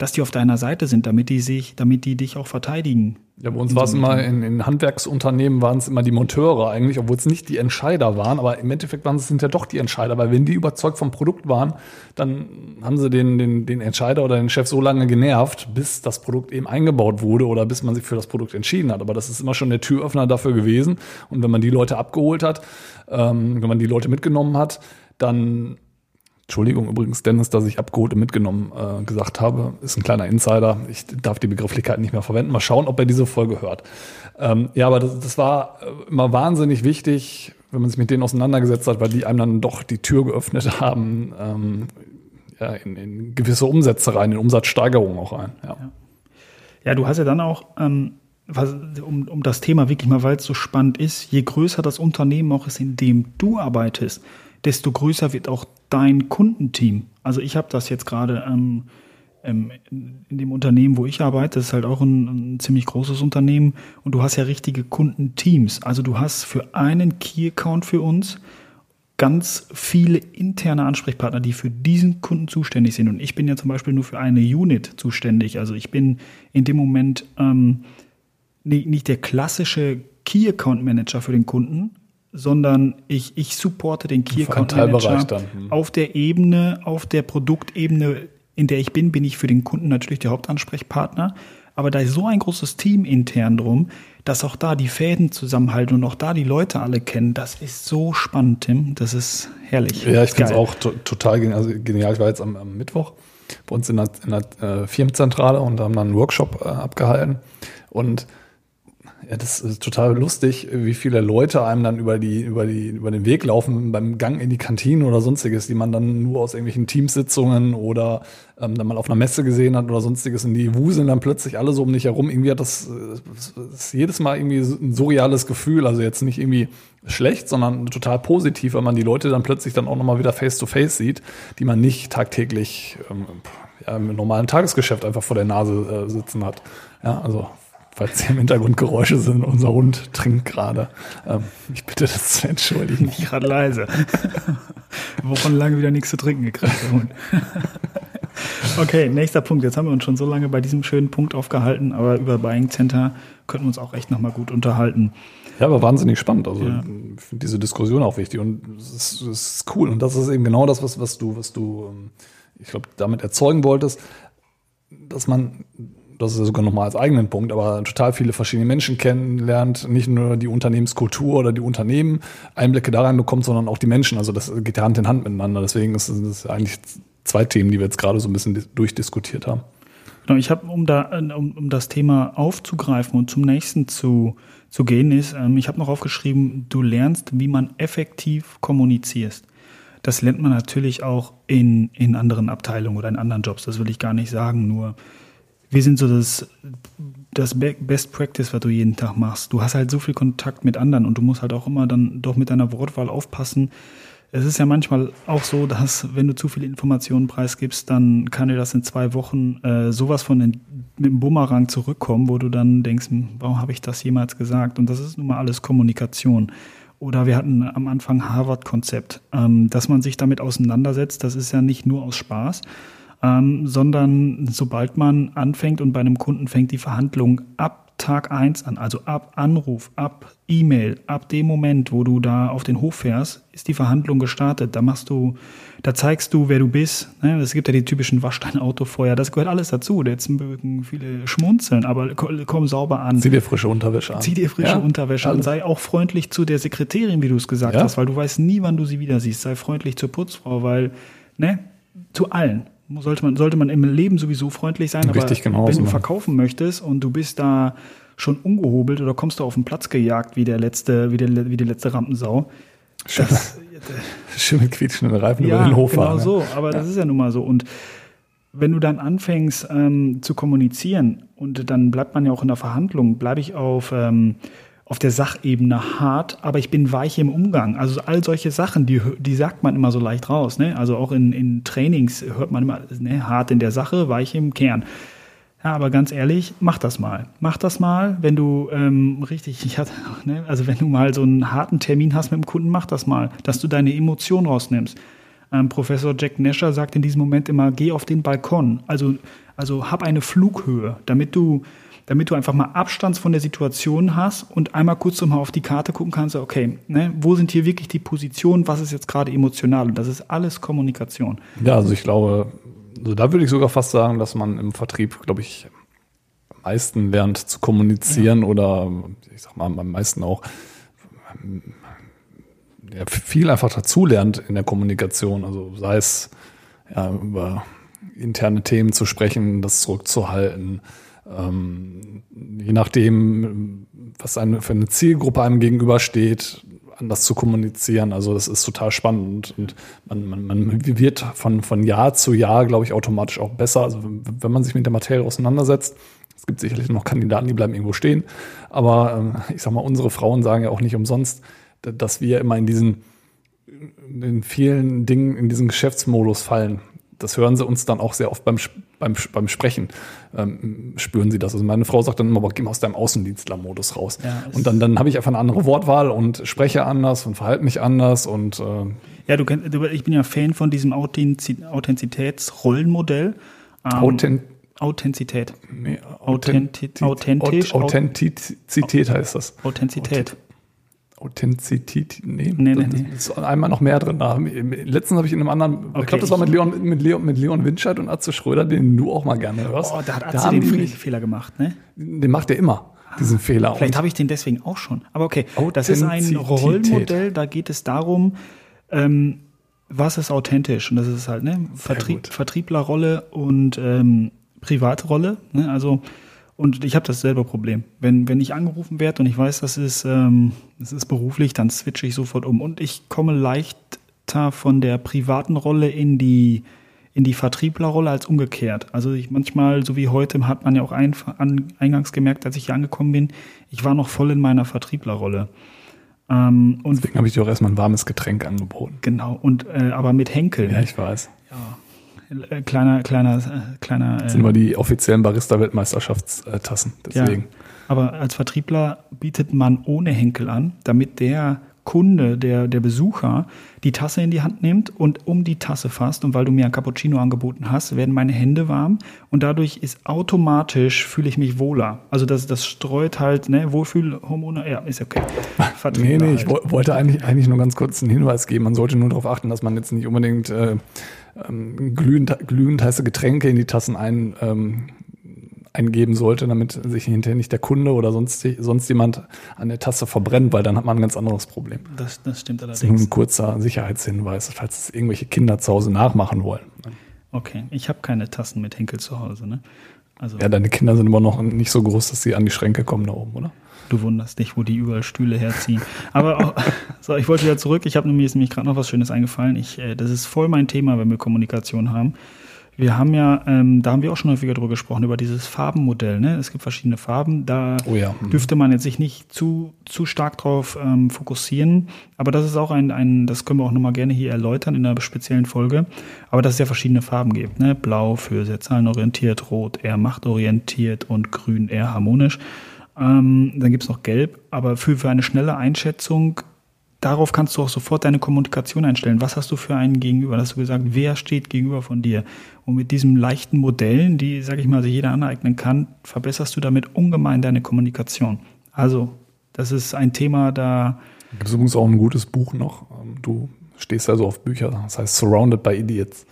Speaker 2: dass die auf deiner Seite sind, damit die sich, damit die dich auch verteidigen.
Speaker 3: Ja, bei uns war es immer in, in Handwerksunternehmen waren es immer die Monteure eigentlich, obwohl es nicht die Entscheider waren, aber im Endeffekt waren es sind ja doch die Entscheider, weil wenn die überzeugt vom Produkt waren, dann haben sie den, den, den Entscheider oder den Chef so lange genervt, bis das Produkt eben eingebaut wurde oder bis man sich für das Produkt entschieden hat. Aber das ist immer schon der Türöffner dafür gewesen. Und wenn man die Leute abgeholt hat, ähm, wenn man die Leute mitgenommen hat, dann Entschuldigung übrigens, Dennis, dass ich abgeholt und mitgenommen äh, gesagt habe. Ist ein kleiner Insider. Ich darf die Begrifflichkeit nicht mehr verwenden. Mal schauen, ob er diese Folge hört. Ähm, ja, aber das, das war äh, immer wahnsinnig wichtig, wenn man sich mit denen auseinandergesetzt hat, weil die einem dann doch die Tür geöffnet haben, ähm, ja, in, in gewisse Umsätze rein, in Umsatzsteigerungen auch rein. Ja.
Speaker 2: ja. ja du hast ja dann auch, ähm, was, um, um das Thema wirklich mal, weil es so spannend ist, je größer das Unternehmen auch ist, in dem du arbeitest, desto größer wird auch dein Kundenteam. Also ich habe das jetzt gerade ähm, ähm, in dem Unternehmen, wo ich arbeite, das ist halt auch ein, ein, ziemlich großes Unternehmen und du hast ja richtige Kundenteams. Also du hast für einen Key-Account für uns ganz viele interne Ansprechpartner, die für diesen Kunden zuständig sind. Und ich bin ja zum Beispiel nur für eine Unit zuständig. Also ich bin in dem Moment ähm, nicht der klassische Key Account Manager für den Kunden, sondern ich, ich supporte den Key Account Manager dann. Hm. auf der Ebene, auf der Produktebene, in der ich bin, bin ich für den Kunden natürlich der Hauptansprechpartner. Aber da ist so ein großes Team intern drum, dass auch da die Fäden zusammenhalten und auch da die Leute alle kennen. Das ist so spannend, Tim. Das ist herrlich.
Speaker 3: Ja, ich finde es auch total genial. Also genial. Ich war jetzt am, am Mittwoch bei uns in der, in der äh, Firmenzentrale und haben dann einen Workshop äh, abgehalten. Und ja, das ist total lustig, wie viele Leute einem dann über die, über die, über den Weg laufen beim Gang in die Kantine oder sonstiges, die man dann nur aus irgendwelchen Teamsitzungen oder ähm, dann mal auf einer Messe gesehen hat oder sonstiges und die wuseln dann plötzlich alle so um dich herum. Irgendwie hat das, das ist jedes Mal irgendwie ein surreales Gefühl. Also jetzt nicht irgendwie schlecht, sondern total positiv, weil man die Leute dann plötzlich dann auch nochmal wieder face to face sieht, die man nicht tagtäglich ähm, ja, im normalen Tagesgeschäft einfach vor der Nase äh, sitzen hat. Ja, also falls hier im Hintergrund Geräusche sind. Unser Hund trinkt gerade. Ähm, ich bitte das zu entschuldigen.
Speaker 2: Ich gerade leise. Wochenlang wieder nichts zu trinken gekriegt, der Hund. okay, nächster Punkt. Jetzt haben wir uns schon so lange bei diesem schönen Punkt aufgehalten, aber über Buying Center könnten wir uns auch echt nochmal gut unterhalten.
Speaker 3: Ja, aber wahnsinnig spannend. Also ja. ich finde diese Diskussion auch wichtig und es ist, es ist, cool. Und das ist eben genau das, was, was du, was du, ähm, ich glaube, damit erzeugen wolltest, dass man das ist sogar nochmal als eigenen Punkt, aber total viele verschiedene Menschen kennenlernt, nicht nur die Unternehmenskultur oder die Unternehmen Einblicke da rein bekommt, sondern auch die Menschen. Also das geht Hand in Hand miteinander. Deswegen ist es eigentlich zwei Themen, die wir jetzt gerade so ein bisschen durchdiskutiert haben.
Speaker 2: Genau, ich habe, um da, um, um das Thema aufzugreifen und zum nächsten zu, zu gehen, ist, ähm, ich habe noch aufgeschrieben, du lernst, wie man effektiv kommuniziert. Das lernt man natürlich auch in, in anderen Abteilungen oder in anderen Jobs, das will ich gar nicht sagen, nur wir sind so das, das Best Practice, was du jeden Tag machst. Du hast halt so viel Kontakt mit anderen und du musst halt auch immer dann doch mit deiner Wortwahl aufpassen, es ist ja manchmal auch so, dass wenn du zu viele Informationen preisgibst, dann kann dir das in zwei Wochen äh, sowas von den, mit dem Bumerang zurückkommen, wo du dann denkst, hm, warum habe ich das jemals gesagt? Und das ist nun mal alles Kommunikation. Oder wir hatten am Anfang Harvard-Konzept, ähm, dass man sich damit auseinandersetzt. Das ist ja nicht nur aus Spaß, ähm, sondern sobald man anfängt und bei einem Kunden fängt die Verhandlung ab Tag eins an, also ab Anruf, ab E-Mail, ab dem Moment, wo du da auf den Hof fährst, ist die Verhandlung gestartet. Da machst du, da zeigst du, wer du bist. Ne? Es gibt ja die typischen Wasch dein Auto vorher. Das gehört alles dazu. Jetzt mögen viele schmunzeln, aber komm sauber an.
Speaker 3: Zieh dir frische Unterwäsche an.
Speaker 2: Zieh dir frische ja, Unterwäsche alles. an. Sei auch freundlich zu der Sekretärin, wie du es gesagt ja. hast, weil du weißt nie, wann du sie wieder siehst. Sei freundlich zur Putzfrau, weil, ne, zu allen sollte man, sollte man im Leben sowieso freundlich sein.
Speaker 3: Richtig,
Speaker 2: aber wenn du verkaufen möchtest und du bist da schon ungehobelt oder kommst du auf den Platz gejagt wie der letzte, wie, der, wie die letzte Rampensau.
Speaker 3: Schön, das, schön mit quietschenden Reifen ja, über den Hof
Speaker 2: fahren. Genau so, aber ja. das ist ja nun mal so. Und wenn du dann anfängst ähm, zu kommunizieren und dann bleibt man ja auch in der Verhandlung, bleibe ich auf, ähm, auf der Sachebene hart, aber ich bin weich im Umgang. Also all solche Sachen, die, die sagt man immer so leicht raus. Ne? Also auch in, in Trainings hört man immer ne, hart in der Sache, weich im Kern. Ja, aber ganz ehrlich, mach das mal. Mach das mal, wenn du ähm, richtig, ich hatte, ne, also wenn du mal so einen harten Termin hast mit dem Kunden, mach das mal, dass du deine Emotion rausnimmst. Ähm, Professor Jack Nasher sagt in diesem Moment immer, geh auf den Balkon. Also, also hab eine Flughöhe, damit du damit du einfach mal Abstand von der Situation hast und einmal kurz mal auf die Karte gucken kannst, okay, ne, wo sind hier wirklich die Positionen, was ist jetzt gerade emotional und das ist alles Kommunikation.
Speaker 3: Ja, also ich glaube, also da würde ich sogar fast sagen, dass man im Vertrieb, glaube ich, am meisten lernt zu kommunizieren ja. oder ich sag mal am meisten auch ja, viel einfach dazulernt in der Kommunikation. Also sei es ja, über interne Themen zu sprechen, das zurückzuhalten, ähm, je nachdem, was eine, für eine Zielgruppe einem gegenübersteht, anders zu kommunizieren. Also das ist total spannend und man, man, man wird von, von Jahr zu Jahr, glaube ich, automatisch auch besser. Also wenn man sich mit der Materie auseinandersetzt, es gibt sicherlich noch Kandidaten, die bleiben irgendwo stehen, aber ähm, ich sag mal, unsere Frauen sagen ja auch nicht umsonst, dass wir immer in diesen in vielen Dingen in diesen Geschäftsmodus fallen das hören sie uns dann auch sehr oft beim, beim, beim Sprechen, ähm, spüren sie das. Also meine Frau sagt dann immer, geh mal aus deinem Außendienstler-Modus raus. Ja, und dann, dann habe ich einfach eine andere Wortwahl und spreche anders und verhalte mich anders und äh
Speaker 2: ja, du kennst, ich bin ja Fan von diesem Authentizitätsrollenmodell.
Speaker 3: Ähm, Authent
Speaker 2: Authentizität.
Speaker 3: Nee. Authentisch. Authentizität heißt das.
Speaker 2: Authentizität.
Speaker 3: Authentizität, nee, nee, nee, nee. ist einmal noch mehr drin. Letztens habe ich in einem anderen, okay, ich glaube, das war mit Leon, mit Leon, mit Leon Winscheid und Atze Schröder, den du auch mal gerne hörst.
Speaker 2: Oh, da hat Atze den die, Fehler gemacht, ne?
Speaker 3: Den macht er immer, diesen ah, Fehler.
Speaker 2: Vielleicht habe ich den deswegen auch schon. Aber okay, das ist ein Rollmodell, da geht es darum, ähm, was ist authentisch? Und das ist halt, ne, Vertrieb, Vertrieblerrolle und ähm, Privatrolle, ne? Also und ich habe das selbe Problem. Wenn, wenn ich angerufen werde und ich weiß, das ist, ähm, das ist beruflich, dann switche ich sofort um. Und ich komme leichter von der privaten Rolle in die, in die Vertrieblerrolle als umgekehrt. Also ich manchmal, so wie heute, hat man ja auch ein, an, eingangs gemerkt, als ich hier angekommen bin, ich war noch voll in meiner Vertrieblerrolle.
Speaker 3: Ähm, und Deswegen habe ich dir auch erstmal ein warmes Getränk angeboten.
Speaker 2: Genau, und äh, aber mit Henkel.
Speaker 3: Ja, ich weiß.
Speaker 2: Ja. Äh, kleiner, kleiner, äh, kleiner.
Speaker 3: Das sind immer die offiziellen Barista-Weltmeisterschaftstassen. Deswegen. Ja,
Speaker 2: aber als Vertriebler bietet man ohne Henkel an, damit der Kunde, der, der Besucher, die Tasse in die Hand nimmt und um die Tasse fasst. Und weil du mir ein Cappuccino angeboten hast, werden meine Hände warm und dadurch ist automatisch, fühle ich mich wohler. Also das, das streut halt, ne, Wohlfühlhormone, ja, ist okay.
Speaker 3: nee, nee, halt. ich wollte eigentlich, eigentlich nur ganz kurz einen Hinweis geben. Man sollte nur darauf achten, dass man jetzt nicht unbedingt äh, ähm, glühend, glühend heiße Getränke in die Tassen ein, ähm, eingeben sollte, damit sich hinterher nicht der Kunde oder sonst, sonst jemand an der Tasse verbrennt, weil dann hat man ein ganz anderes Problem.
Speaker 2: Das, das stimmt allerdings.
Speaker 3: Das ist ein kurzer Sicherheitshinweis, falls es irgendwelche Kinder zu Hause nachmachen wollen.
Speaker 2: Okay, ich habe keine Tassen mit Henkel zu Hause, ne?
Speaker 3: Also ja, deine Kinder sind immer noch nicht so groß, dass sie an die Schränke kommen da oben, oder?
Speaker 2: Du wunderst dich, wo die überall Stühle herziehen. Aber auch, so, ich wollte wieder zurück. Ich habe mir ist nämlich gerade noch was Schönes eingefallen. Ich, äh, das ist voll mein Thema, wenn wir Kommunikation haben. Wir haben ja, ähm, da haben wir auch schon häufiger drüber gesprochen, über dieses Farbenmodell. Ne? Es gibt verschiedene Farben. Da
Speaker 3: Oh ja. Mhm.
Speaker 2: dürfte man jetzt sich nicht zu, zu stark drauf ähm, fokussieren. Aber das ist auch ein, ein, das können wir auch nochmal gerne hier erläutern in einer speziellen Folge. Aber dass es ja verschiedene Farben gibt. Ne? Blau für sehr zahlenorientiert, Rot eher machtorientiert und Grün eher harmonisch. Ähm, dann gibt es noch Gelb. Aber für, für eine schnelle Einschätzung darauf kannst du auch sofort deine Kommunikation einstellen. Was hast du für einen Gegenüber? Hast du gesagt, wer steht gegenüber von dir? Und mit diesen leichten Modellen, die, sage ich mal, sich jeder aneignen kann, verbesserst du damit ungemein deine Kommunikation. Also, das ist ein Thema, da
Speaker 3: Gibt es übrigens auch ein gutes Buch noch. Ähm, Du stehst ja so auf Bücher, das heißt Surrounded by Idiots.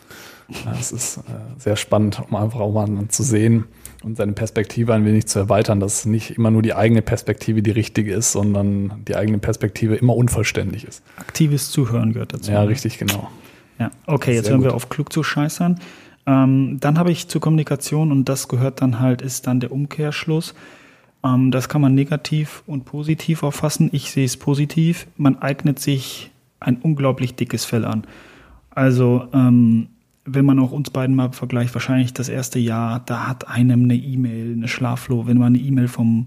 Speaker 3: Das ist äh, sehr spannend, um einfach auch mal zu sehen und seine Perspektive ein wenig zu erweitern, dass nicht immer nur die eigene Perspektive die richtige ist, sondern die eigene Perspektive immer unvollständig ist.
Speaker 2: aktives Zuhören gehört dazu.
Speaker 3: Ja, richtig, genau.
Speaker 2: Ja, okay, jetzt
Speaker 3: Sehr
Speaker 2: hören wir auf klug zu scheißern. Ähm, dann habe ich zur Kommunikation und das gehört dann halt, ist dann der Umkehrschluss. Ähm, das kann man negativ und positiv auffassen. Ich sehe es positiv. Man eignet sich ein unglaublich dickes Fell an. Also, ähm, wenn man auch uns beiden mal vergleicht, wahrscheinlich das erste Jahr, da hat einem eine E-Mail, eine Schlafloh, wenn man eine E-Mail vom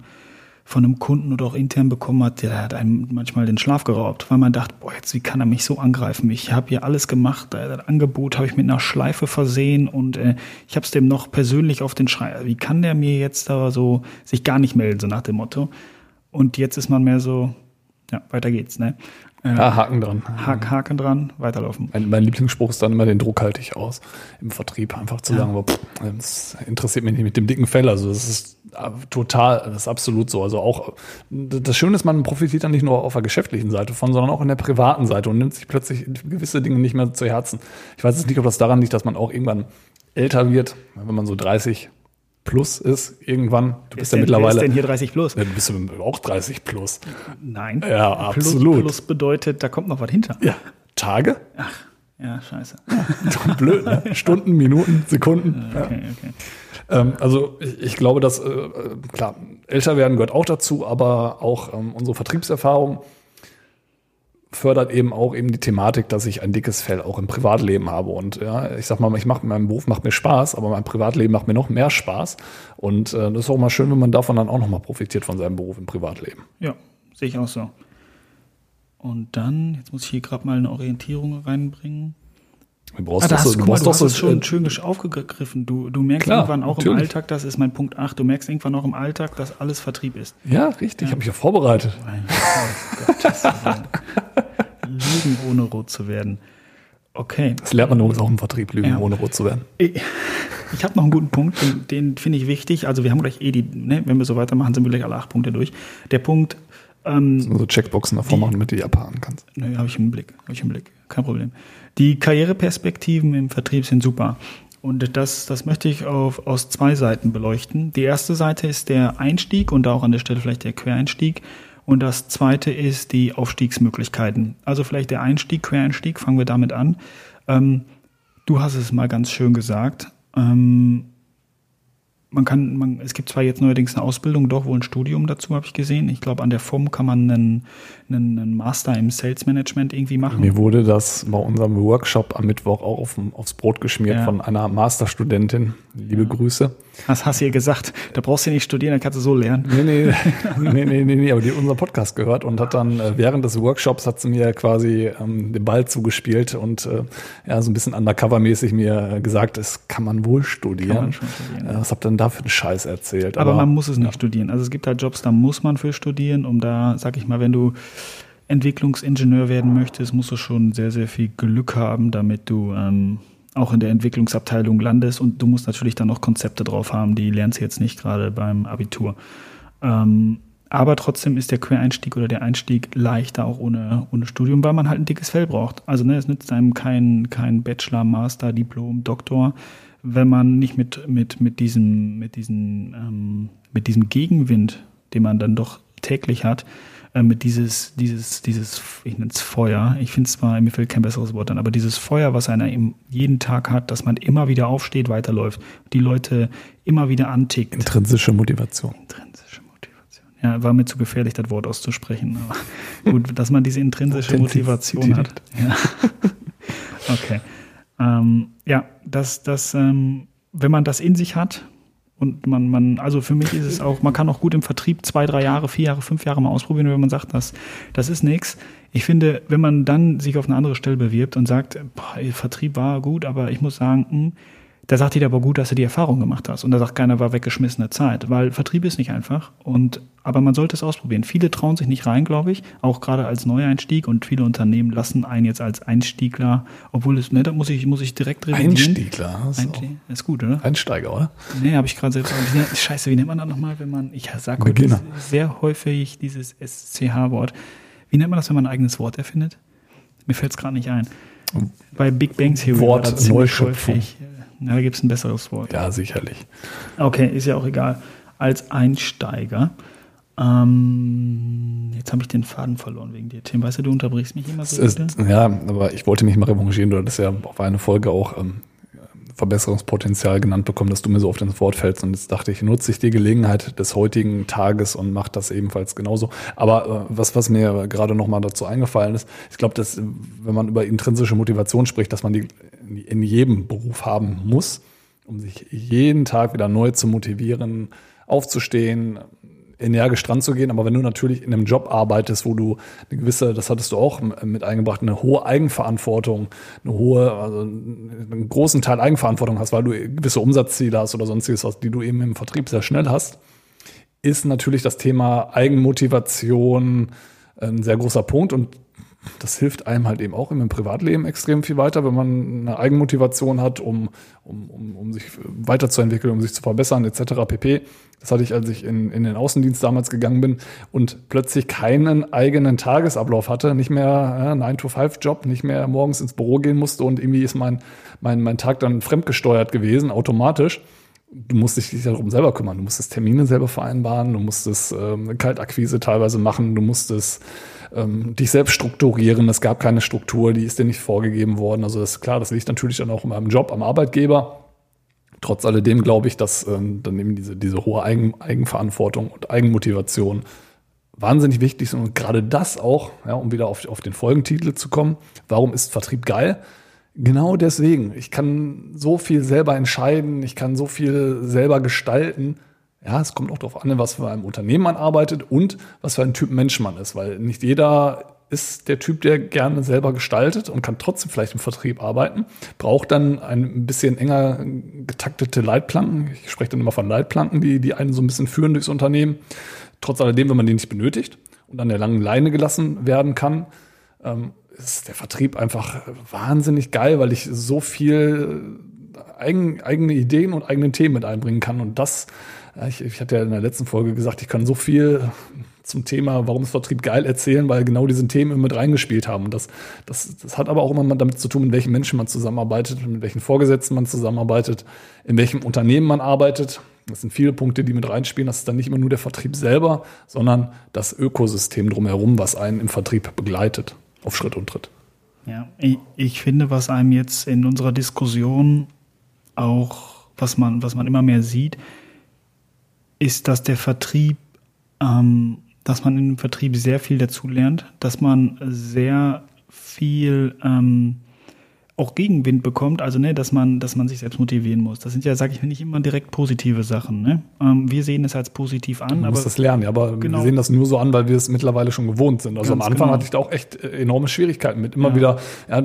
Speaker 2: von einem Kunden oder auch intern bekommen hat, der hat einem manchmal den Schlaf geraubt, weil man dachte, boah, jetzt wie kann er mich so angreifen? Ich habe hier alles gemacht, das Angebot habe ich mit einer Schleife versehen und äh, ich habe es dem noch persönlich auf den Schrei. Wie kann der mir jetzt da so sich gar nicht melden, so nach dem Motto? Und jetzt ist man mehr so, ja, weiter geht's, ne? Äh,
Speaker 3: Ja, Haken dran.
Speaker 2: Haken, Haken dran, weiterlaufen.
Speaker 3: Mein, mein Lieblingsspruch ist dann immer, den Druck halte ich aus im Vertrieb. Einfach zu sagen, aber, pff, das interessiert mich nicht mit dem dicken Fell. Also das ist äh, total, das ist absolut so. Also auch, das Schöne ist, man profitiert dann nicht nur auf der geschäftlichen Seite von, sondern auch in der privaten Seite und nimmt sich plötzlich gewisse Dinge nicht mehr zu Herzen. Ich weiß jetzt nicht, ob das daran liegt, dass man auch irgendwann älter wird, wenn man so 30 plus ist irgendwann. Du bist ja
Speaker 2: ist
Speaker 3: mittlerweile,
Speaker 2: denn hier 30 plus?
Speaker 3: Ja, du bist ja auch 30 plus.
Speaker 2: Nein.
Speaker 3: Ja,
Speaker 2: plus,
Speaker 3: absolut.
Speaker 2: Plus bedeutet, da kommt noch was hinter.
Speaker 3: Ja, Tage?
Speaker 2: Ja, scheiße.
Speaker 3: Blöd, ne? Stunden, Minuten, Sekunden. Ja.
Speaker 2: Okay, okay.
Speaker 3: Ähm, also ich, ich glaube, dass, äh, äh, klar, älter werden gehört auch dazu, aber auch ähm, unsere Vertriebserfahrung fördert eben auch eben die Thematik, dass ich ein dickes Fell auch im Privatleben habe. Und ja, ich sag mal, ich mache meinem Beruf macht mir Spaß, aber mein Privatleben macht mir noch mehr Spaß. Und äh, das ist auch mal schön, wenn man davon dann auch nochmal profitiert von seinem Beruf im Privatleben.
Speaker 2: Ja, sehe ich auch so. Und dann, jetzt muss ich hier gerade mal eine Orientierung reinbringen.
Speaker 3: Du brauchst
Speaker 2: Ah, da
Speaker 3: doch so,
Speaker 2: mal,
Speaker 3: brauchst
Speaker 2: du
Speaker 3: doch so,
Speaker 2: es schon
Speaker 3: äh,
Speaker 2: schön aufgegriffen. Du, du merkst
Speaker 3: Klar,
Speaker 2: irgendwann auch im
Speaker 3: natürlich.
Speaker 2: Alltag, das ist mein Punkt 8, du merkst irgendwann auch im Alltag, dass alles Vertrieb ist.
Speaker 3: Ja, richtig, habe ich ja vorbereitet.
Speaker 2: Mein Gottes Willen. Lügen ohne rot zu werden. Okay.
Speaker 3: Das lernt man übrigens auch im Vertrieb, Lügen
Speaker 2: Ja.
Speaker 3: ohne rot zu werden.
Speaker 2: Ich, ich habe noch einen guten Punkt, den, den finde ich wichtig. Also wir haben gleich eh die, ne, wenn wir so weitermachen, sind wir gleich alle acht Punkte durch. Der Punkt, ähm,
Speaker 3: So Checkboxen davor machen, damit du die abhaken kannst.
Speaker 2: Nö, habe ich im Blick, habe ich im Blick, kein Problem. Die Karriereperspektiven im Vertrieb sind super. Und das, das möchte ich auf, aus zwei Seiten beleuchten. Die erste Seite ist der Einstieg und auch an der Stelle vielleicht der Quereinstieg. Und das zweite ist die Aufstiegsmöglichkeiten. Also vielleicht der Einstieg, Quereinstieg, fangen wir damit an. Ähm, du hast es mal ganz schön gesagt. Ähm, man kann, man, es gibt zwar jetzt neuerdings eine Ausbildung, doch wohl ein Studium dazu, habe ich gesehen. Ich glaube, an der FOM kann man einen, einen, einen Master im Sales Management irgendwie machen.
Speaker 3: Mir wurde das bei unserem Workshop am Mittwoch auch auf, aufs Brot geschmiert
Speaker 2: Ja.
Speaker 3: von einer Masterstudentin. Liebe Grüße.
Speaker 2: Was hast du ihr gesagt? Da brauchst du nicht studieren, da kannst du so lernen.
Speaker 3: Nee, nee, nee, nee, nee, nee, aber die hat unseren Podcast gehört und hat dann äh, während des Workshops hat sie mir quasi ähm, den Ball zugespielt und äh, ja, so ein bisschen undercover-mäßig mir äh, gesagt, das kann man wohl studieren.
Speaker 2: Kann man schon studieren,
Speaker 3: Äh, was habt ihr denn da für einen Scheiß erzählt?
Speaker 2: Aber, man muss es nicht studieren. Also es gibt halt Jobs, da muss man für studieren, um da, sag ich mal, wenn du Entwicklungsingenieur werden möchtest, musst du schon sehr, sehr viel Glück haben, damit du ähm, auch in der Entwicklungsabteilung landest. Und du musst natürlich dann noch Konzepte drauf haben, die lernst du jetzt nicht gerade beim Abitur. Ähm, aber trotzdem ist der Quereinstieg oder der Einstieg leichter auch ohne, ohne Studium, weil man halt ein dickes Fell braucht. Also ne, es nützt einem kein, kein Bachelor, Master, Diplom, Doktor, wenn man nicht mit, mit, mit diesem, mit diesem, ähm, mit diesem Gegenwind, den man dann doch täglich hat, äh, mit dieses, dieses, dieses, ich nenne es Feuer, ich finde zwar, mir fällt kein besseres Wort an, aber dieses Feuer, was einer jeden Tag hat, dass man immer wieder aufsteht, weiterläuft, die Leute immer wieder antickt.
Speaker 3: Intrinsische Motivation.
Speaker 2: Intrinsische Motivation. Ja, war mir zu gefährlich, das Wort auszusprechen. Aber gut, dass man diese intrinsische Motivation hat. Ja. Okay. Ähm, ja, dass, dass ähm, wenn man das in sich hat und man, man, also für mich ist es auch, man kann auch gut im Vertrieb zwei, drei Jahre, vier Jahre, fünf Jahre mal ausprobieren, wenn man sagt, das, das ist nichts. Ich finde, wenn man dann sich auf eine andere Stelle bewirbt und sagt, boah, Vertrieb war gut, aber ich muss sagen, mh, hm, da sagt jeder aber gut, dass du die Erfahrung gemacht hast. Und da sagt keiner, war weggeschmissene Zeit, weil Vertrieb ist nicht einfach. Und, aber man sollte es ausprobieren. Viele trauen sich nicht rein, glaube ich, auch gerade als Neueinstieg und viele Unternehmen lassen einen jetzt als Einstiegler, obwohl es, ne, da muss ich, muss ich direkt
Speaker 3: revidieren. Einstiegler,
Speaker 2: das Einstieg, ist gut, oder?
Speaker 3: Einsteiger, oder?
Speaker 2: Nee, habe ich gerade selbst, scheiße, wie nennt man das nochmal, wenn man, ich sage heute sehr häufig dieses SCH-Wort. Wie nennt man das, wenn man ein eigenes Wort erfindet? Mir fällt es gerade nicht ein. Bei Big Bang Theory
Speaker 3: Wort war das Neuschöpfung.
Speaker 2: häufig. Ja, da gibt es ein besseres Wort.
Speaker 3: Ja, sicherlich.
Speaker 2: Okay, ist ja auch egal. Als Einsteiger. Ähm, jetzt habe ich den Faden verloren wegen dir, Tim. Weißt du, du unterbrichst mich immer so.
Speaker 3: Ist, ja, aber ich wollte mich mal revanchieren. Du hattest ja auf eine Folge auch ähm, Verbesserungspotenzial genannt bekommen, dass du mir so oft ins Wort fällst. Und jetzt dachte ich, nutze ich die Gelegenheit des heutigen Tages und mache das ebenfalls genauso. Aber äh, was, was mir gerade nochmal dazu eingefallen ist, ich glaube, dass wenn man über intrinsische Motivation spricht, dass man die in jedem Beruf haben muss, um sich jeden Tag wieder neu zu motivieren, aufzustehen, energisch dran zu gehen. Aber wenn du natürlich in einem Job arbeitest, wo du eine gewisse, das hattest du auch mit eingebracht, eine hohe Eigenverantwortung, eine hohe, also einen großen Teil Eigenverantwortung hast, weil du gewisse Umsatzziele hast oder sonstiges, was, die du eben im Vertrieb sehr schnell hast, ist natürlich das Thema Eigenmotivation ein sehr großer Punkt und das hilft einem halt eben auch im Privatleben extrem viel weiter, wenn man eine Eigenmotivation hat, um, um, um, um sich weiterzuentwickeln, um sich zu verbessern, etc. pp. Das hatte ich, als ich in, in den Außendienst damals gegangen bin und plötzlich keinen eigenen Tagesablauf hatte, nicht mehr äh, 9-to-5-Job, nicht mehr morgens ins Büro gehen musste und irgendwie ist mein, mein, mein Tag dann fremdgesteuert gewesen, automatisch du musst dich darum selber kümmern. Du musstest Termine selber vereinbaren, du musstest ähm, Kaltakquise teilweise machen, du musstest ähm, dich selbst strukturieren. Es gab keine Struktur, die ist dir nicht vorgegeben worden. Also das ist klar, das liegt natürlich dann auch in meinem Job am Arbeitgeber. Trotz alledem glaube ich, dass ähm, dann eben diese, diese hohe Eigen, Eigenverantwortung und Eigenmotivation wahnsinnig wichtig sind. Und gerade das auch, ja, um wieder auf, auf den Folgentitel zu kommen, warum ist Vertrieb geil? Genau deswegen. Ich kann so viel selber entscheiden, ich kann so viel selber gestalten. Ja, es kommt auch darauf an, was für ein Unternehmen man arbeitet und was für ein Typ Mensch man ist, weil nicht jeder ist der Typ, der gerne selber gestaltet und kann trotzdem vielleicht im Vertrieb arbeiten, braucht dann ein bisschen enger getaktete Leitplanken. Ich spreche dann immer von Leitplanken, die, die einen so ein bisschen führen durchs Unternehmen. Trotz alledem, wenn man die nicht benötigt und an der langen Leine gelassen werden kann, ähm, ist der Vertrieb einfach wahnsinnig geil, weil ich so viel eigen, eigene Ideen und eigene Themen mit einbringen kann. Und das ich, ich hatte ja in der letzten Folge gesagt, ich kann so viel zum Thema, warum ist Vertrieb geil erzählen, weil genau diese Themen immer mit reingespielt haben. Und das, das, das hat aber auch immer damit zu tun, mit welchen Menschen man zusammenarbeitet, mit welchen Vorgesetzten man zusammenarbeitet, in welchem Unternehmen man arbeitet. Das sind viele Punkte, die mit reinspielen. Das ist dann nicht immer nur der Vertrieb selber, sondern das Ökosystem drumherum, was einen im Vertrieb begleitet, auf Schritt und Tritt.
Speaker 2: Ja, ich, ich finde, was einem jetzt in unserer Diskussion auch, was man, was man immer mehr sieht, ist, dass der Vertrieb, ähm, dass man im Vertrieb sehr viel dazu lernt, dass man sehr viel ähm, auch Gegenwind bekommt, also ne, dass man, dass man sich selbst motivieren muss. Das sind ja, sage ich nicht immer direkt positive Sachen. Ne? Ähm, wir sehen es als positiv an.
Speaker 3: Man muss das lernen, ja, aber genau. wir sehen das nur so an, weil wir es mittlerweile schon gewohnt sind. Also Ganz am Anfang genau. hatte ich da auch echt äh, enorme Schwierigkeiten mit immer ja. wieder ja,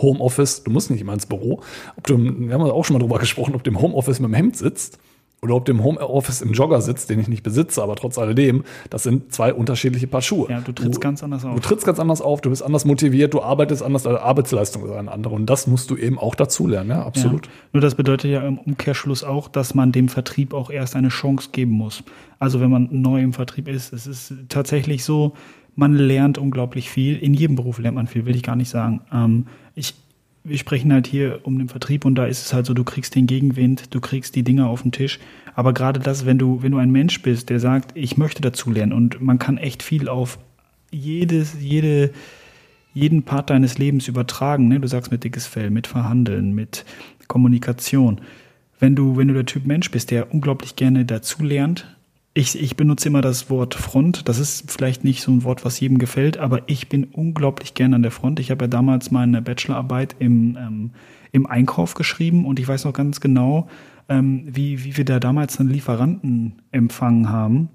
Speaker 3: Homeoffice. Du musst nicht immer ins Büro. Ob du, wir haben auch schon mal drüber gesprochen, ob du im Homeoffice mit dem Hemd sitzt oder ob du im Homeoffice im Jogger sitzt, den ich nicht besitze, aber trotz alledem, das sind zwei unterschiedliche Paar Schuhe.
Speaker 2: Ja, du trittst du, ganz anders auf.
Speaker 3: Du trittst ganz anders auf, du bist anders motiviert, du arbeitest anders, deine Arbeitsleistung ist eine andere. Und das musst du eben auch dazulernen, ja, absolut. Ja.
Speaker 2: Nur das bedeutet ja im Umkehrschluss auch, dass man dem Vertrieb auch erst eine Chance geben muss. Also wenn man neu im Vertrieb ist, es ist tatsächlich so, man lernt unglaublich viel. In jedem Beruf lernt man viel, will ich gar nicht sagen. Ähm, ich, wir sprechen halt hier um den Vertrieb und da ist es halt so, du kriegst den Gegenwind, du kriegst die Dinge auf den Tisch. Aber gerade das, wenn du, wenn du ein Mensch bist, der sagt, ich möchte dazulernen und man kann echt viel auf jedes, jede, jeden Part deines Lebens übertragen. Ne? Du sagst mit dickes Fell, mit Verhandeln, mit Kommunikation. Wenn du, wenn du der Typ Mensch bist, der unglaublich gerne dazulernt Ich, ich benutze immer das Wort Front. Das ist vielleicht nicht so ein Wort, was jedem gefällt, aber ich bin unglaublich gern an der Front. Ich habe ja damals meine Bachelorarbeit im, ähm, im Einkauf geschrieben und ich weiß noch ganz genau, ähm, wie, wie wir da damals einen Lieferanten empfangen haben.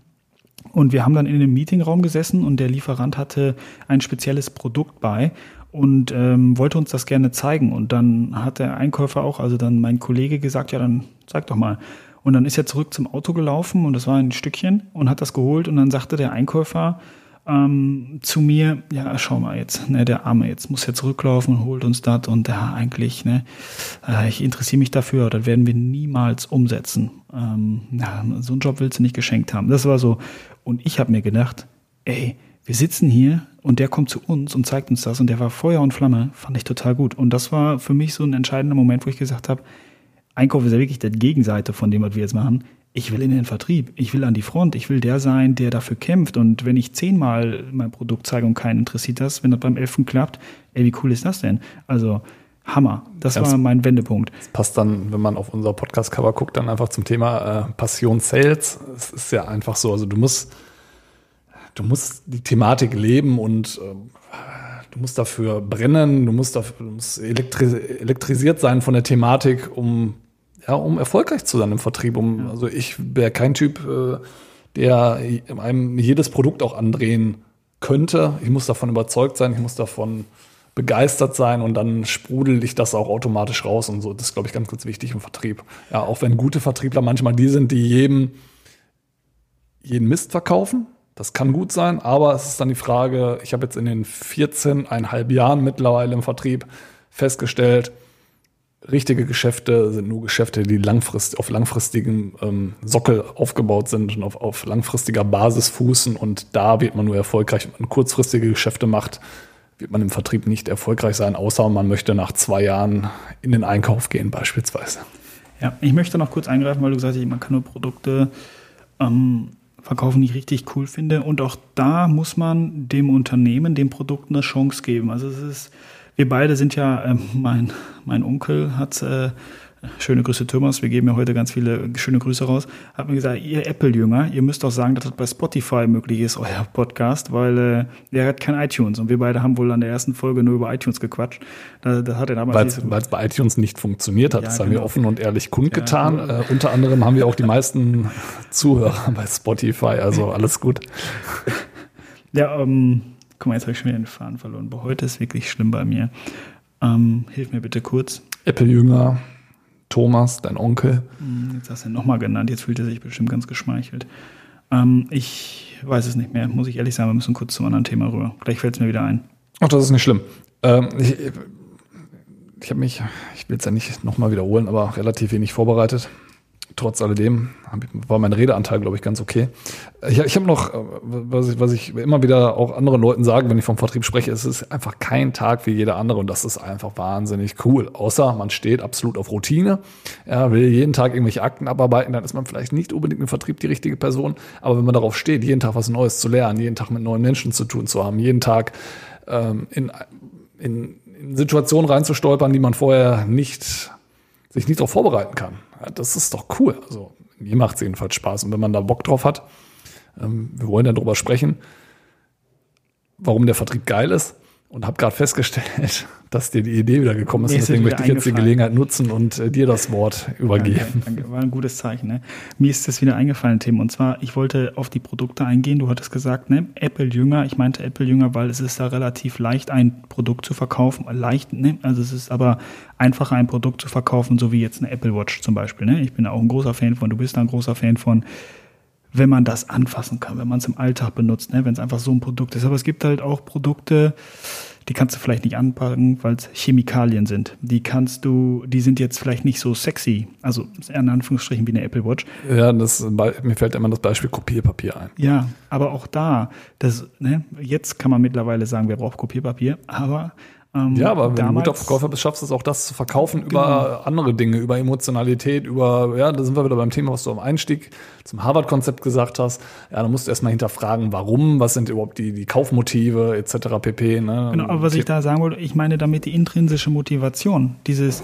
Speaker 2: Und wir haben dann in einem Meetingraum gesessen und der Lieferant hatte ein spezielles Produkt bei und ähm, wollte uns das gerne zeigen. Und dann hat der Einkäufer auch, also dann mein Kollege gesagt, ja, dann zeig doch mal. Und dann ist er zurück zum Auto gelaufen und das war ein Stückchen und hat das geholt und dann sagte der Einkäufer ähm, zu mir, ja, schau mal jetzt, ne, der Arme, jetzt muss er zurücklaufen und holt uns das und ja, eigentlich, ne, äh, ich interessiere mich dafür, das werden wir niemals umsetzen. Ähm, ja, so einen Job willst du nicht geschenkt haben. Das war so. Und ich habe mir gedacht, ey, wir sitzen hier und der kommt zu uns und zeigt uns das und der war Feuer und Flamme, fand ich total gut. Und das war für mich so ein entscheidender Moment, wo ich gesagt habe, Einkauf ist ja wirklich die Gegenseite von dem, was wir jetzt machen. Ich will in den Vertrieb, ich will an die Front, ich will der sein, der dafür kämpft. Und wenn ich zehnmal mein Produkt zeige und keinen interessiert das, wenn das beim Elften klappt, ey, wie cool ist das denn? Also Hammer. Das Ganz war mein Wendepunkt. Das
Speaker 3: passt dann, wenn man auf unser Podcast-Cover guckt, dann einfach zum Thema äh, Passion Sales. Es ist ja einfach so, also du musst du musst die Thematik leben und äh, du musst dafür brennen, du musst, dafür, du musst elektris elektrisiert sein von der Thematik, um, ja, um erfolgreich zu sein im Vertrieb. Um, ja. Also ich wäre kein Typ, äh, der einem jedes Produkt auch andrehen könnte. Ich muss davon überzeugt sein, ich muss davon begeistert sein und dann sprudel ich das auch automatisch raus und so. Das ist, glaube ich, ganz, ganz wichtig im Vertrieb. Ja, auch wenn gute Vertriebler manchmal die sind, die jedem jeden Mist verkaufen, das kann gut sein, aber es ist dann die Frage, ich habe jetzt in den 14,5 Jahren mittlerweile im Vertrieb festgestellt, richtige Geschäfte sind nur Geschäfte, die langfrist, auf langfristigem ähm, Sockel aufgebaut sind und auf, auf langfristiger Basis fußen. Und da wird man nur erfolgreich, wenn man kurzfristige Geschäfte macht, wird man im Vertrieb nicht erfolgreich sein, außer man möchte nach zwei Jahren in den Einkauf gehen beispielsweise.
Speaker 2: Ja, ich möchte noch kurz eingreifen, weil du gesagt hast, man kann nur Produkte ähm, Verkaufen nicht richtig cool finde. Und auch da muss man dem Unternehmen, dem Produkt eine Chance geben. Also es ist, wir beide sind ja, äh, mein, mein Onkel hat äh, Schöne Grüße, Thomas. Wir geben ja heute ganz viele schöne Grüße raus. Hat mir gesagt, ihr Apple-Jünger, ihr müsst doch sagen, dass das bei Spotify möglich ist, euer Podcast, weil äh, der hat kein iTunes. Und wir beide haben wohl an der ersten Folge nur über iTunes gequatscht.
Speaker 3: Da, da hat er damals Weil es bei iTunes nicht funktioniert hat. Ja, das haben genau. wir offen und ehrlich kundgetan. Ja, äh, unter anderem haben wir auch die meisten Zuhörer bei Spotify. Also alles gut.
Speaker 2: Ja, ähm, guck mal, jetzt habe ich schon wieder den Faden verloren. Aber heute ist wirklich schlimm bei mir. Ähm, hilf mir bitte kurz.
Speaker 3: Apple-Jünger. Thomas, dein Onkel.
Speaker 2: Hm, jetzt hast du ihn nochmal genannt, jetzt fühlt er sich bestimmt ganz geschmeichelt. Ähm, ich weiß es nicht mehr, muss ich ehrlich sagen, wir müssen kurz zum anderen Thema rüber. Gleich fällt es mir wieder ein.
Speaker 3: Ach, das ist nicht schlimm. Ähm, ich ich habe mich, ich will es ja nicht nochmal wiederholen, aber relativ wenig vorbereitet trotz alledem war mein Redeanteil, glaube ich, ganz okay. Ich, ich habe noch, äh, was ich, was ich immer wieder auch anderen Leuten sage, wenn ich vom Vertrieb spreche, es ist einfach kein Tag wie jeder andere und das ist einfach wahnsinnig cool. Außer man steht absolut auf Routine, ja, will jeden Tag irgendwelche Akten abarbeiten, dann ist man vielleicht nicht unbedingt im Vertrieb die richtige Person. Aber wenn man darauf steht, jeden Tag was Neues zu lernen, jeden Tag mit neuen Menschen zu tun zu haben, jeden Tag ähm, in, in, in Situationen reinzustolpern, die man vorher nicht sich nicht darauf vorbereiten kann. Das ist doch cool. Also mir macht es jedenfalls Spaß. Und wenn man da Bock drauf hat, ähm, wir wollen dann darüber sprechen, warum der Vertrieb geil ist. Und habe gerade festgestellt, dass dir die Idee wieder gekommen ist. Deswegen möchte ich jetzt die Gelegenheit nutzen und äh, dir das Wort übergeben.
Speaker 2: Danke, danke. War ein gutes Zeichen. Ne? Mir ist das wieder eingefallen, Tim. Und zwar, ich wollte auf die Produkte eingehen. Du hattest gesagt, ne? Apple Jünger. Ich meinte Apple Jünger, weil es ist da relativ leicht, ein Produkt zu verkaufen. Leicht, ne? Also es ist aber einfacher, ein Produkt zu verkaufen, so wie jetzt eine Apple Watch zum Beispiel. Ne? Ich bin da auch ein großer Fan von. Du bist da ein großer Fan von wenn man das anfassen kann, wenn man es im Alltag benutzt, ne? wenn es einfach so ein Produkt ist. Aber es gibt halt auch Produkte, die kannst du vielleicht nicht anpacken, weil es Chemikalien sind. Die kannst du, die sind jetzt vielleicht nicht so sexy. Also in Anführungsstrichen wie eine Apple Watch.
Speaker 3: Ja, das, mir fällt immer das Beispiel Kopierpapier ein.
Speaker 2: Ja, aber auch da, das, ne, jetzt kann man mittlerweile sagen, wer braucht Kopierpapier, aber
Speaker 3: ähm, ja, aber wenn du guter Verkäufer bist, schaffst du es auch, das zu verkaufen genau. über andere Dinge, über Emotionalität, über, ja, da sind wir wieder beim Thema, was du am Einstieg zum Harvard-Konzept gesagt hast. Ja, da musst du erstmal hinterfragen, warum, was sind überhaupt die, die Kaufmotive etc. pp.
Speaker 2: Ne? Genau, aber was ich da sagen wollte, ich meine damit die intrinsische Motivation. Dieses,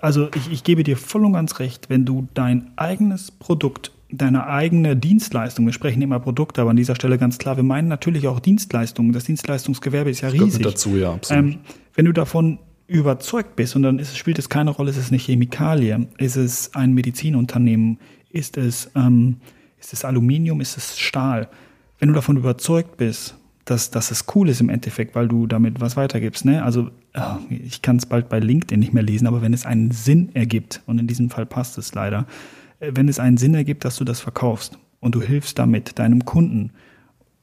Speaker 2: also ich, ich gebe dir voll und ganz recht, wenn du dein eigenes Produkt deine eigene Dienstleistung, wir sprechen immer Produkte, aber an dieser Stelle ganz klar, wir meinen natürlich auch Dienstleistungen. Das Dienstleistungsgewerbe ist ja
Speaker 3: Gehört
Speaker 2: riesig.
Speaker 3: dazu, ja, absolut.
Speaker 2: Ähm, wenn du davon überzeugt bist und dann ist, spielt es keine Rolle, ist es eine Chemikalie, ist es ein Medizinunternehmen, ist es, ähm, ist es Aluminium, ist es Stahl. Wenn du davon überzeugt bist, dass, dass es cool ist im Endeffekt, weil du damit was weitergibst, ne? Also äh, ich kann es bald bei LinkedIn nicht mehr lesen, aber wenn es einen Sinn ergibt, und in diesem Fall passt es leider, wenn es einen Sinn ergibt, dass du das verkaufst und du hilfst damit deinem Kunden,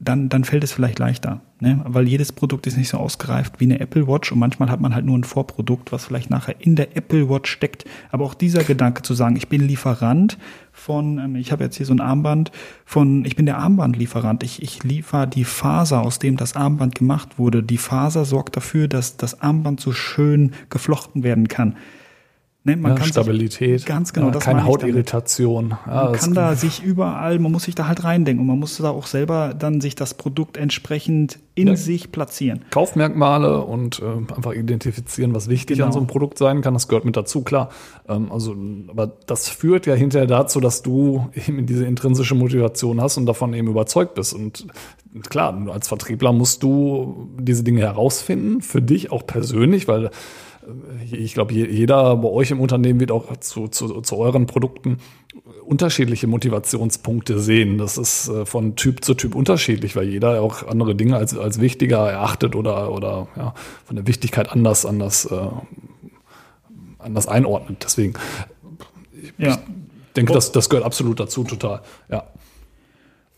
Speaker 2: dann, dann fällt es vielleicht leichter. Ne? Weil jedes Produkt ist nicht so ausgereift wie eine Apple Watch und manchmal hat man halt nur ein Vorprodukt, was vielleicht nachher in der Apple Watch steckt. Aber auch dieser Gedanke zu sagen, ich bin Lieferant von, ähm, ich habe jetzt hier so ein Armband von, ich bin der Armbandlieferant. Ich, ich liefere die Faser, aus dem das Armband gemacht wurde. Die Faser sorgt dafür, dass das Armband so schön geflochten werden kann. Ne? Man
Speaker 3: ja,
Speaker 2: kann sich-
Speaker 3: Stabilität.
Speaker 2: Ganz genau,
Speaker 3: Ja,
Speaker 2: das
Speaker 3: keine. Hautirritation. Ja,
Speaker 2: Man kann da sich überall, man muss sich da halt reindenken und man muss da auch selber dann sich das Produkt entsprechend in
Speaker 3: Ja.
Speaker 2: sich platzieren.
Speaker 3: Kaufmerkmale und äh, einfach identifizieren, was wichtig
Speaker 2: Genau.
Speaker 3: an so einem Produkt sein kann. Das gehört mit dazu, klar. Ähm, also, aber das führt ja hinterher dazu, dass du eben diese intrinsische Motivation hast und davon eben überzeugt bist. Und klar, als Vertriebler musst du diese Dinge herausfinden, für dich auch persönlich, weil ich glaube, je- jeder bei euch im Unternehmen wird auch zu, zu, zu euren Produkten unterschiedliche Motivationspunkte sehen. Das ist äh, von Typ zu Typ unterschiedlich, weil jeder auch andere Dinge als, als wichtiger erachtet oder, oder ja, von der Wichtigkeit anders, anders, äh, anders einordnet. Deswegen
Speaker 2: Ja,
Speaker 3: denke, das, das gehört absolut dazu, total. Ja.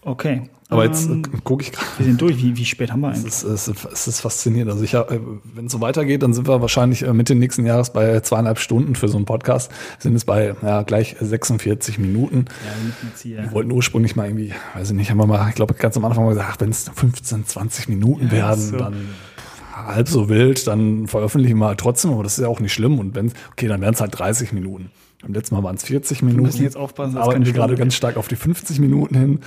Speaker 2: okay.
Speaker 3: Aber jetzt
Speaker 2: Ähm,
Speaker 3: äh, gucke ich gerade.
Speaker 2: wir sind durch. Wie, wie spät haben wir eigentlich?
Speaker 3: Es ist, es, ist, es ist faszinierend. Also ich, äh, wenn es so weitergeht, dann sind wir wahrscheinlich äh, Mitte nächsten Jahres bei zweieinhalb Stunden für so einen Podcast. Sind es bei ja, gleich 46 Minuten.
Speaker 2: Ja, wir.
Speaker 3: Wir wollten ursprünglich mal irgendwie, weiß ich nicht, haben wir mal, ich glaube, ganz am Anfang mal gesagt, wenn es 15, 20 Minuten werden,
Speaker 2: so.
Speaker 3: dann halb so wild, dann veröffentlichen wir halt trotzdem, aber das ist ja auch nicht schlimm. Und wenn, okay, dann wären es halt 30 Minuten. Beim letzten Mal waren es 40 Minuten.
Speaker 2: müssen jetzt aufpassen, dass
Speaker 3: arbeiten wir gerade ganz stark auf die 50 Minuten hin.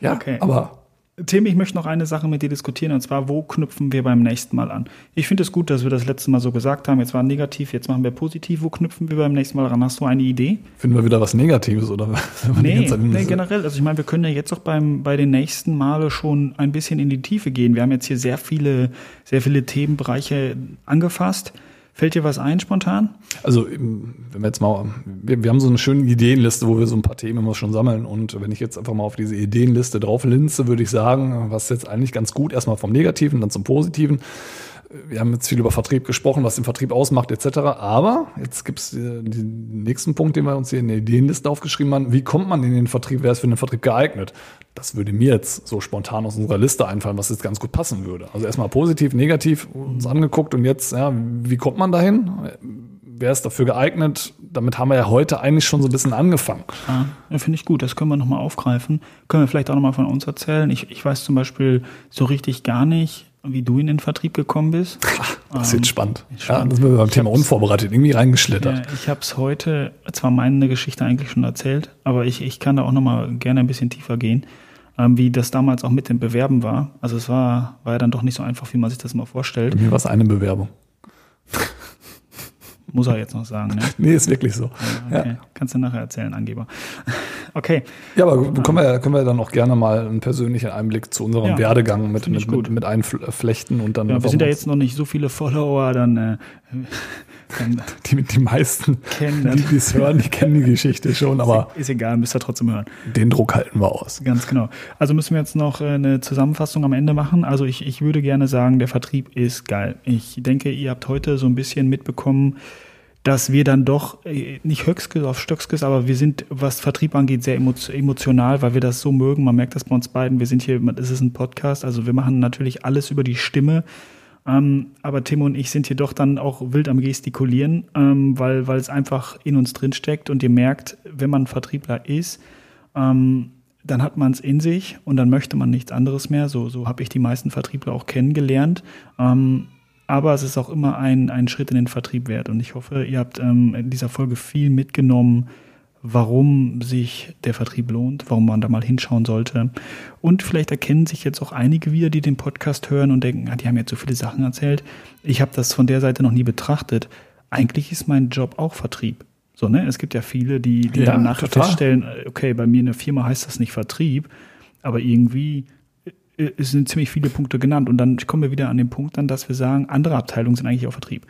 Speaker 3: Ja,
Speaker 2: Okay.
Speaker 3: aber
Speaker 2: Tim, ich möchte noch eine Sache mit dir diskutieren, und zwar, wo knüpfen wir beim nächsten Mal an? Ich finde es gut, dass wir das letzte Mal so gesagt haben. Jetzt war negativ, jetzt machen wir positiv. Wo knüpfen wir beim nächsten Mal ran? Hast du eine Idee?
Speaker 3: finden wir wieder was Negatives oder
Speaker 2: Nee, nee, generell. Also ich meine, wir können ja jetzt auch beim, bei den nächsten Male schon ein bisschen in die Tiefe gehen. Wir haben jetzt hier sehr viele, sehr viele Themenbereiche angefasst. Fällt dir was ein spontan?
Speaker 3: Also, wenn wir jetzt mal, wir, wir haben so eine schöne Ideenliste, wo wir so ein paar Themen immer schon sammeln. Und wenn ich jetzt einfach mal auf diese Ideenliste drauf linse, würde ich sagen, was jetzt eigentlich ganz gut, erstmal vom Negativen, dann zum Positiven. Wir haben jetzt viel über Vertrieb gesprochen, was den Vertrieb ausmacht, etc. Aber jetzt gibt es den nächsten Punkt, den wir uns hier in der Ideenliste aufgeschrieben haben. Wie kommt man in den Vertrieb? Wer ist für den Vertrieb geeignet? Das würde mir jetzt so spontan aus unserer Liste einfallen, was jetzt ganz gut passen würde. Also erstmal positiv, negativ uns angeguckt und jetzt, ja, wie kommt man dahin? Wer ist dafür geeignet? Damit haben wir ja heute eigentlich schon so ein bisschen angefangen.
Speaker 2: Ja, ja finde ich gut. Das können wir nochmal aufgreifen. Können wir vielleicht auch nochmal von uns erzählen. Ich, ich weiß zum Beispiel so richtig gar nicht, wie du in den Vertrieb gekommen bist.
Speaker 3: Das
Speaker 2: Ähm,
Speaker 3: wird spannend. Ja,
Speaker 2: spannend.
Speaker 3: das sind wir beim
Speaker 2: Ich
Speaker 3: Thema unvorbereitet irgendwie reingeschlittert.
Speaker 2: Ja, ich habe es heute, zwar meine Geschichte eigentlich schon erzählt, aber ich, ich kann da auch nochmal gerne ein bisschen tiefer gehen, ähm, wie das damals auch mit dem Bewerben war. Also es war, war ja dann doch nicht so einfach, wie man sich das immer vorstellt.
Speaker 3: Bei mir war es eine Bewerbung.
Speaker 2: Muss er jetzt noch sagen, ne?
Speaker 3: Nee, ist wirklich so.
Speaker 2: Okay.
Speaker 3: Ja.
Speaker 2: Kannst du nachher erzählen, Angeber. Okay.
Speaker 3: Ja, aber können wir, können wir dann auch gerne mal einen persönlichen Einblick zu unserem
Speaker 2: Ja,
Speaker 3: Werdegang mit, mit, mit, mit einflechten und dann
Speaker 2: Ja, wir sind ja jetzt noch nicht so viele Follower, dann, äh, dann
Speaker 3: die, die meisten,
Speaker 2: kennen
Speaker 3: die es hören, die kennen die Geschichte schon, aber
Speaker 2: Ist egal, müsst ihr trotzdem hören.
Speaker 3: den Druck halten wir aus.
Speaker 2: Ganz genau. Also müssen wir jetzt noch äh, eine Zusammenfassung am Ende machen. Also ich, ich würde gerne sagen, der Vertrieb ist geil. Ich denke, ihr habt heute so ein bisschen mitbekommen, dass wir dann doch äh, nicht Höchskes auf Stöckskes, aber wir sind, was Vertrieb angeht, sehr emo emotional, weil wir das so mögen. Man merkt das bei uns beiden. Wir sind hier, es ist ein Podcast, also wir machen natürlich alles über die Stimme. Ähm, aber Tim und ich sind hier doch dann auch wild am Gestikulieren, ähm, weil, weil es einfach in uns drin steckt und ihr merkt, wenn man Vertriebler ist, ähm, dann hat man es in sich und dann möchte man nichts anderes mehr. So, so habe ich die meisten Vertriebler auch kennengelernt. Ähm, aber es ist auch immer ein, ein Schritt in den Vertrieb wert. Und ich hoffe, ihr habt ähm, in dieser Folge viel mitgenommen, warum sich der Vertrieb lohnt, warum man da mal hinschauen sollte. Und vielleicht erkennen sich jetzt auch einige wieder, die den Podcast hören und denken, ah, die haben jetzt so viele Sachen erzählt. Ich habe das von der Seite noch nie betrachtet. Eigentlich ist mein Job auch Vertrieb. So, ne? Es gibt ja viele, die, die
Speaker 3: Ja,
Speaker 2: dann nachher
Speaker 3: total.
Speaker 2: feststellen, okay, bei mir in der Firma heißt das nicht Vertrieb, aber irgendwie äh, sind ziemlich viele Punkte genannt. Und dann kommen wir wieder an den Punkt dann, dass wir sagen, andere Abteilungen sind eigentlich auch Vertrieb.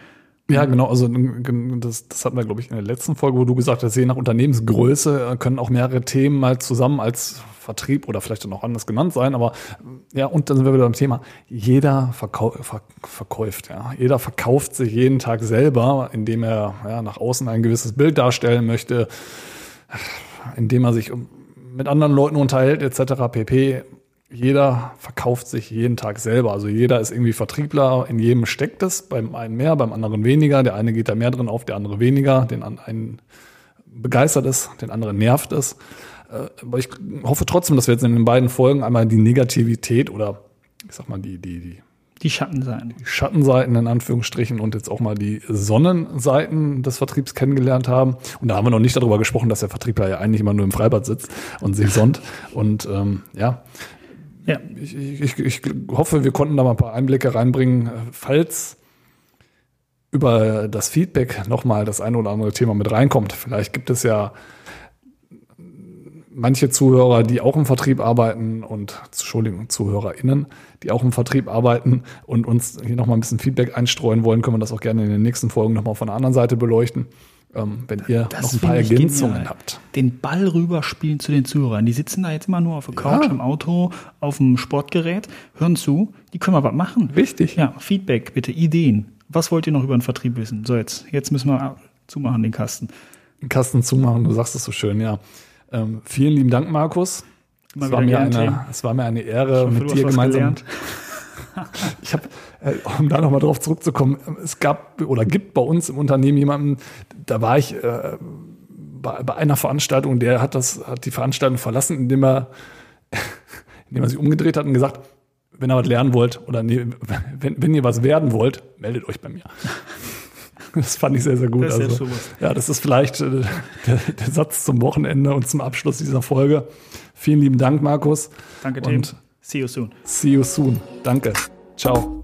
Speaker 3: Ja, genau. Also das, das hatten wir, glaube ich, in der letzten Folge, wo du gesagt hast, je nach Unternehmensgröße äh, können auch mehrere Themen mal zusammen als Vertrieb oder vielleicht dann auch anders genannt sein. Aber ja, und dann sind wir wieder beim Thema. Jeder verkau ver verkauft, ja. Jeder verkauft sich jeden Tag selber, indem er ja, nach außen ein gewisses Bild darstellen möchte, indem er sich mit anderen Leuten unterhält, etc. pp. Jeder verkauft sich jeden Tag selber. Also jeder ist irgendwie Vertriebler, in jedem steckt es, beim einen mehr, beim anderen weniger. Der eine geht da mehr drin auf, der andere weniger. Den einen begeistert es, den anderen nervt es. Äh, Aber ich hoffe trotzdem, dass wir jetzt in den beiden Folgen einmal die Negativität oder ich sag mal die, die, die
Speaker 2: Die Schattenseiten.
Speaker 3: Schattenseiten in Anführungsstrichen und jetzt auch mal die Sonnenseiten des Vertriebs kennengelernt haben. Und da haben wir noch nicht darüber gesprochen, dass der Vertriebler ja eigentlich immer nur im Freibad sitzt und sich sonnt. Und ähm, ja,
Speaker 2: Ja,
Speaker 3: ich, ich, ich hoffe, wir konnten da mal ein paar Einblicke reinbringen, falls über das Feedback nochmal das eine oder andere Thema mit reinkommt. Vielleicht gibt es ja manche Zuhörer, die auch im Vertrieb arbeiten und Entschuldigung, ZuhörerInnen, die auch im Vertrieb arbeiten und uns hier nochmal ein bisschen Feedback einstreuen wollen, können wir das auch gerne in den nächsten Folgen nochmal von der anderen Seite beleuchten. Ähm, wenn ihr
Speaker 2: Das
Speaker 3: noch ein paar Ergänzungen
Speaker 2: genial.
Speaker 3: habt.
Speaker 2: den Ball rüberspielen zu den Zuhörern. Die sitzen da jetzt immer nur auf der Couch,
Speaker 3: Ja.
Speaker 2: im Auto, auf dem Sportgerät, hören zu. Die können mal was machen.
Speaker 3: Wichtig.
Speaker 2: Ja, Feedback bitte, Ideen. Was wollt ihr noch über den Vertrieb wissen? So, jetzt, jetzt müssen wir zumachen, den Kasten.
Speaker 3: Den Kasten zumachen, du sagst es so schön, ja. Ähm, vielen lieben Dank, Markus.
Speaker 2: Immer
Speaker 3: Es war, mir eine, es war mir eine Ehre,
Speaker 2: hoffe,
Speaker 3: mit dir gemeinsam. Ich habe, um da nochmal drauf zurückzukommen, es gab oder gibt bei uns im Unternehmen jemanden, da war ich äh, bei, bei einer Veranstaltung, der hat das, hat die Veranstaltung verlassen, indem er, indem er sich umgedreht hat und gesagt, wenn ihr was lernen wollt oder nee, wenn, wenn ihr was werden wollt, meldet euch bei mir. Das fand ich sehr, sehr gut.
Speaker 2: Das ist
Speaker 3: also, ja, das ist vielleicht äh, der, der Satz zum Wochenende und zum Abschluss dieser Folge. Vielen lieben Dank, Markus.
Speaker 2: Danke, Tim.
Speaker 3: Und
Speaker 2: See you soon.
Speaker 3: see you soon. Danke. Ciao.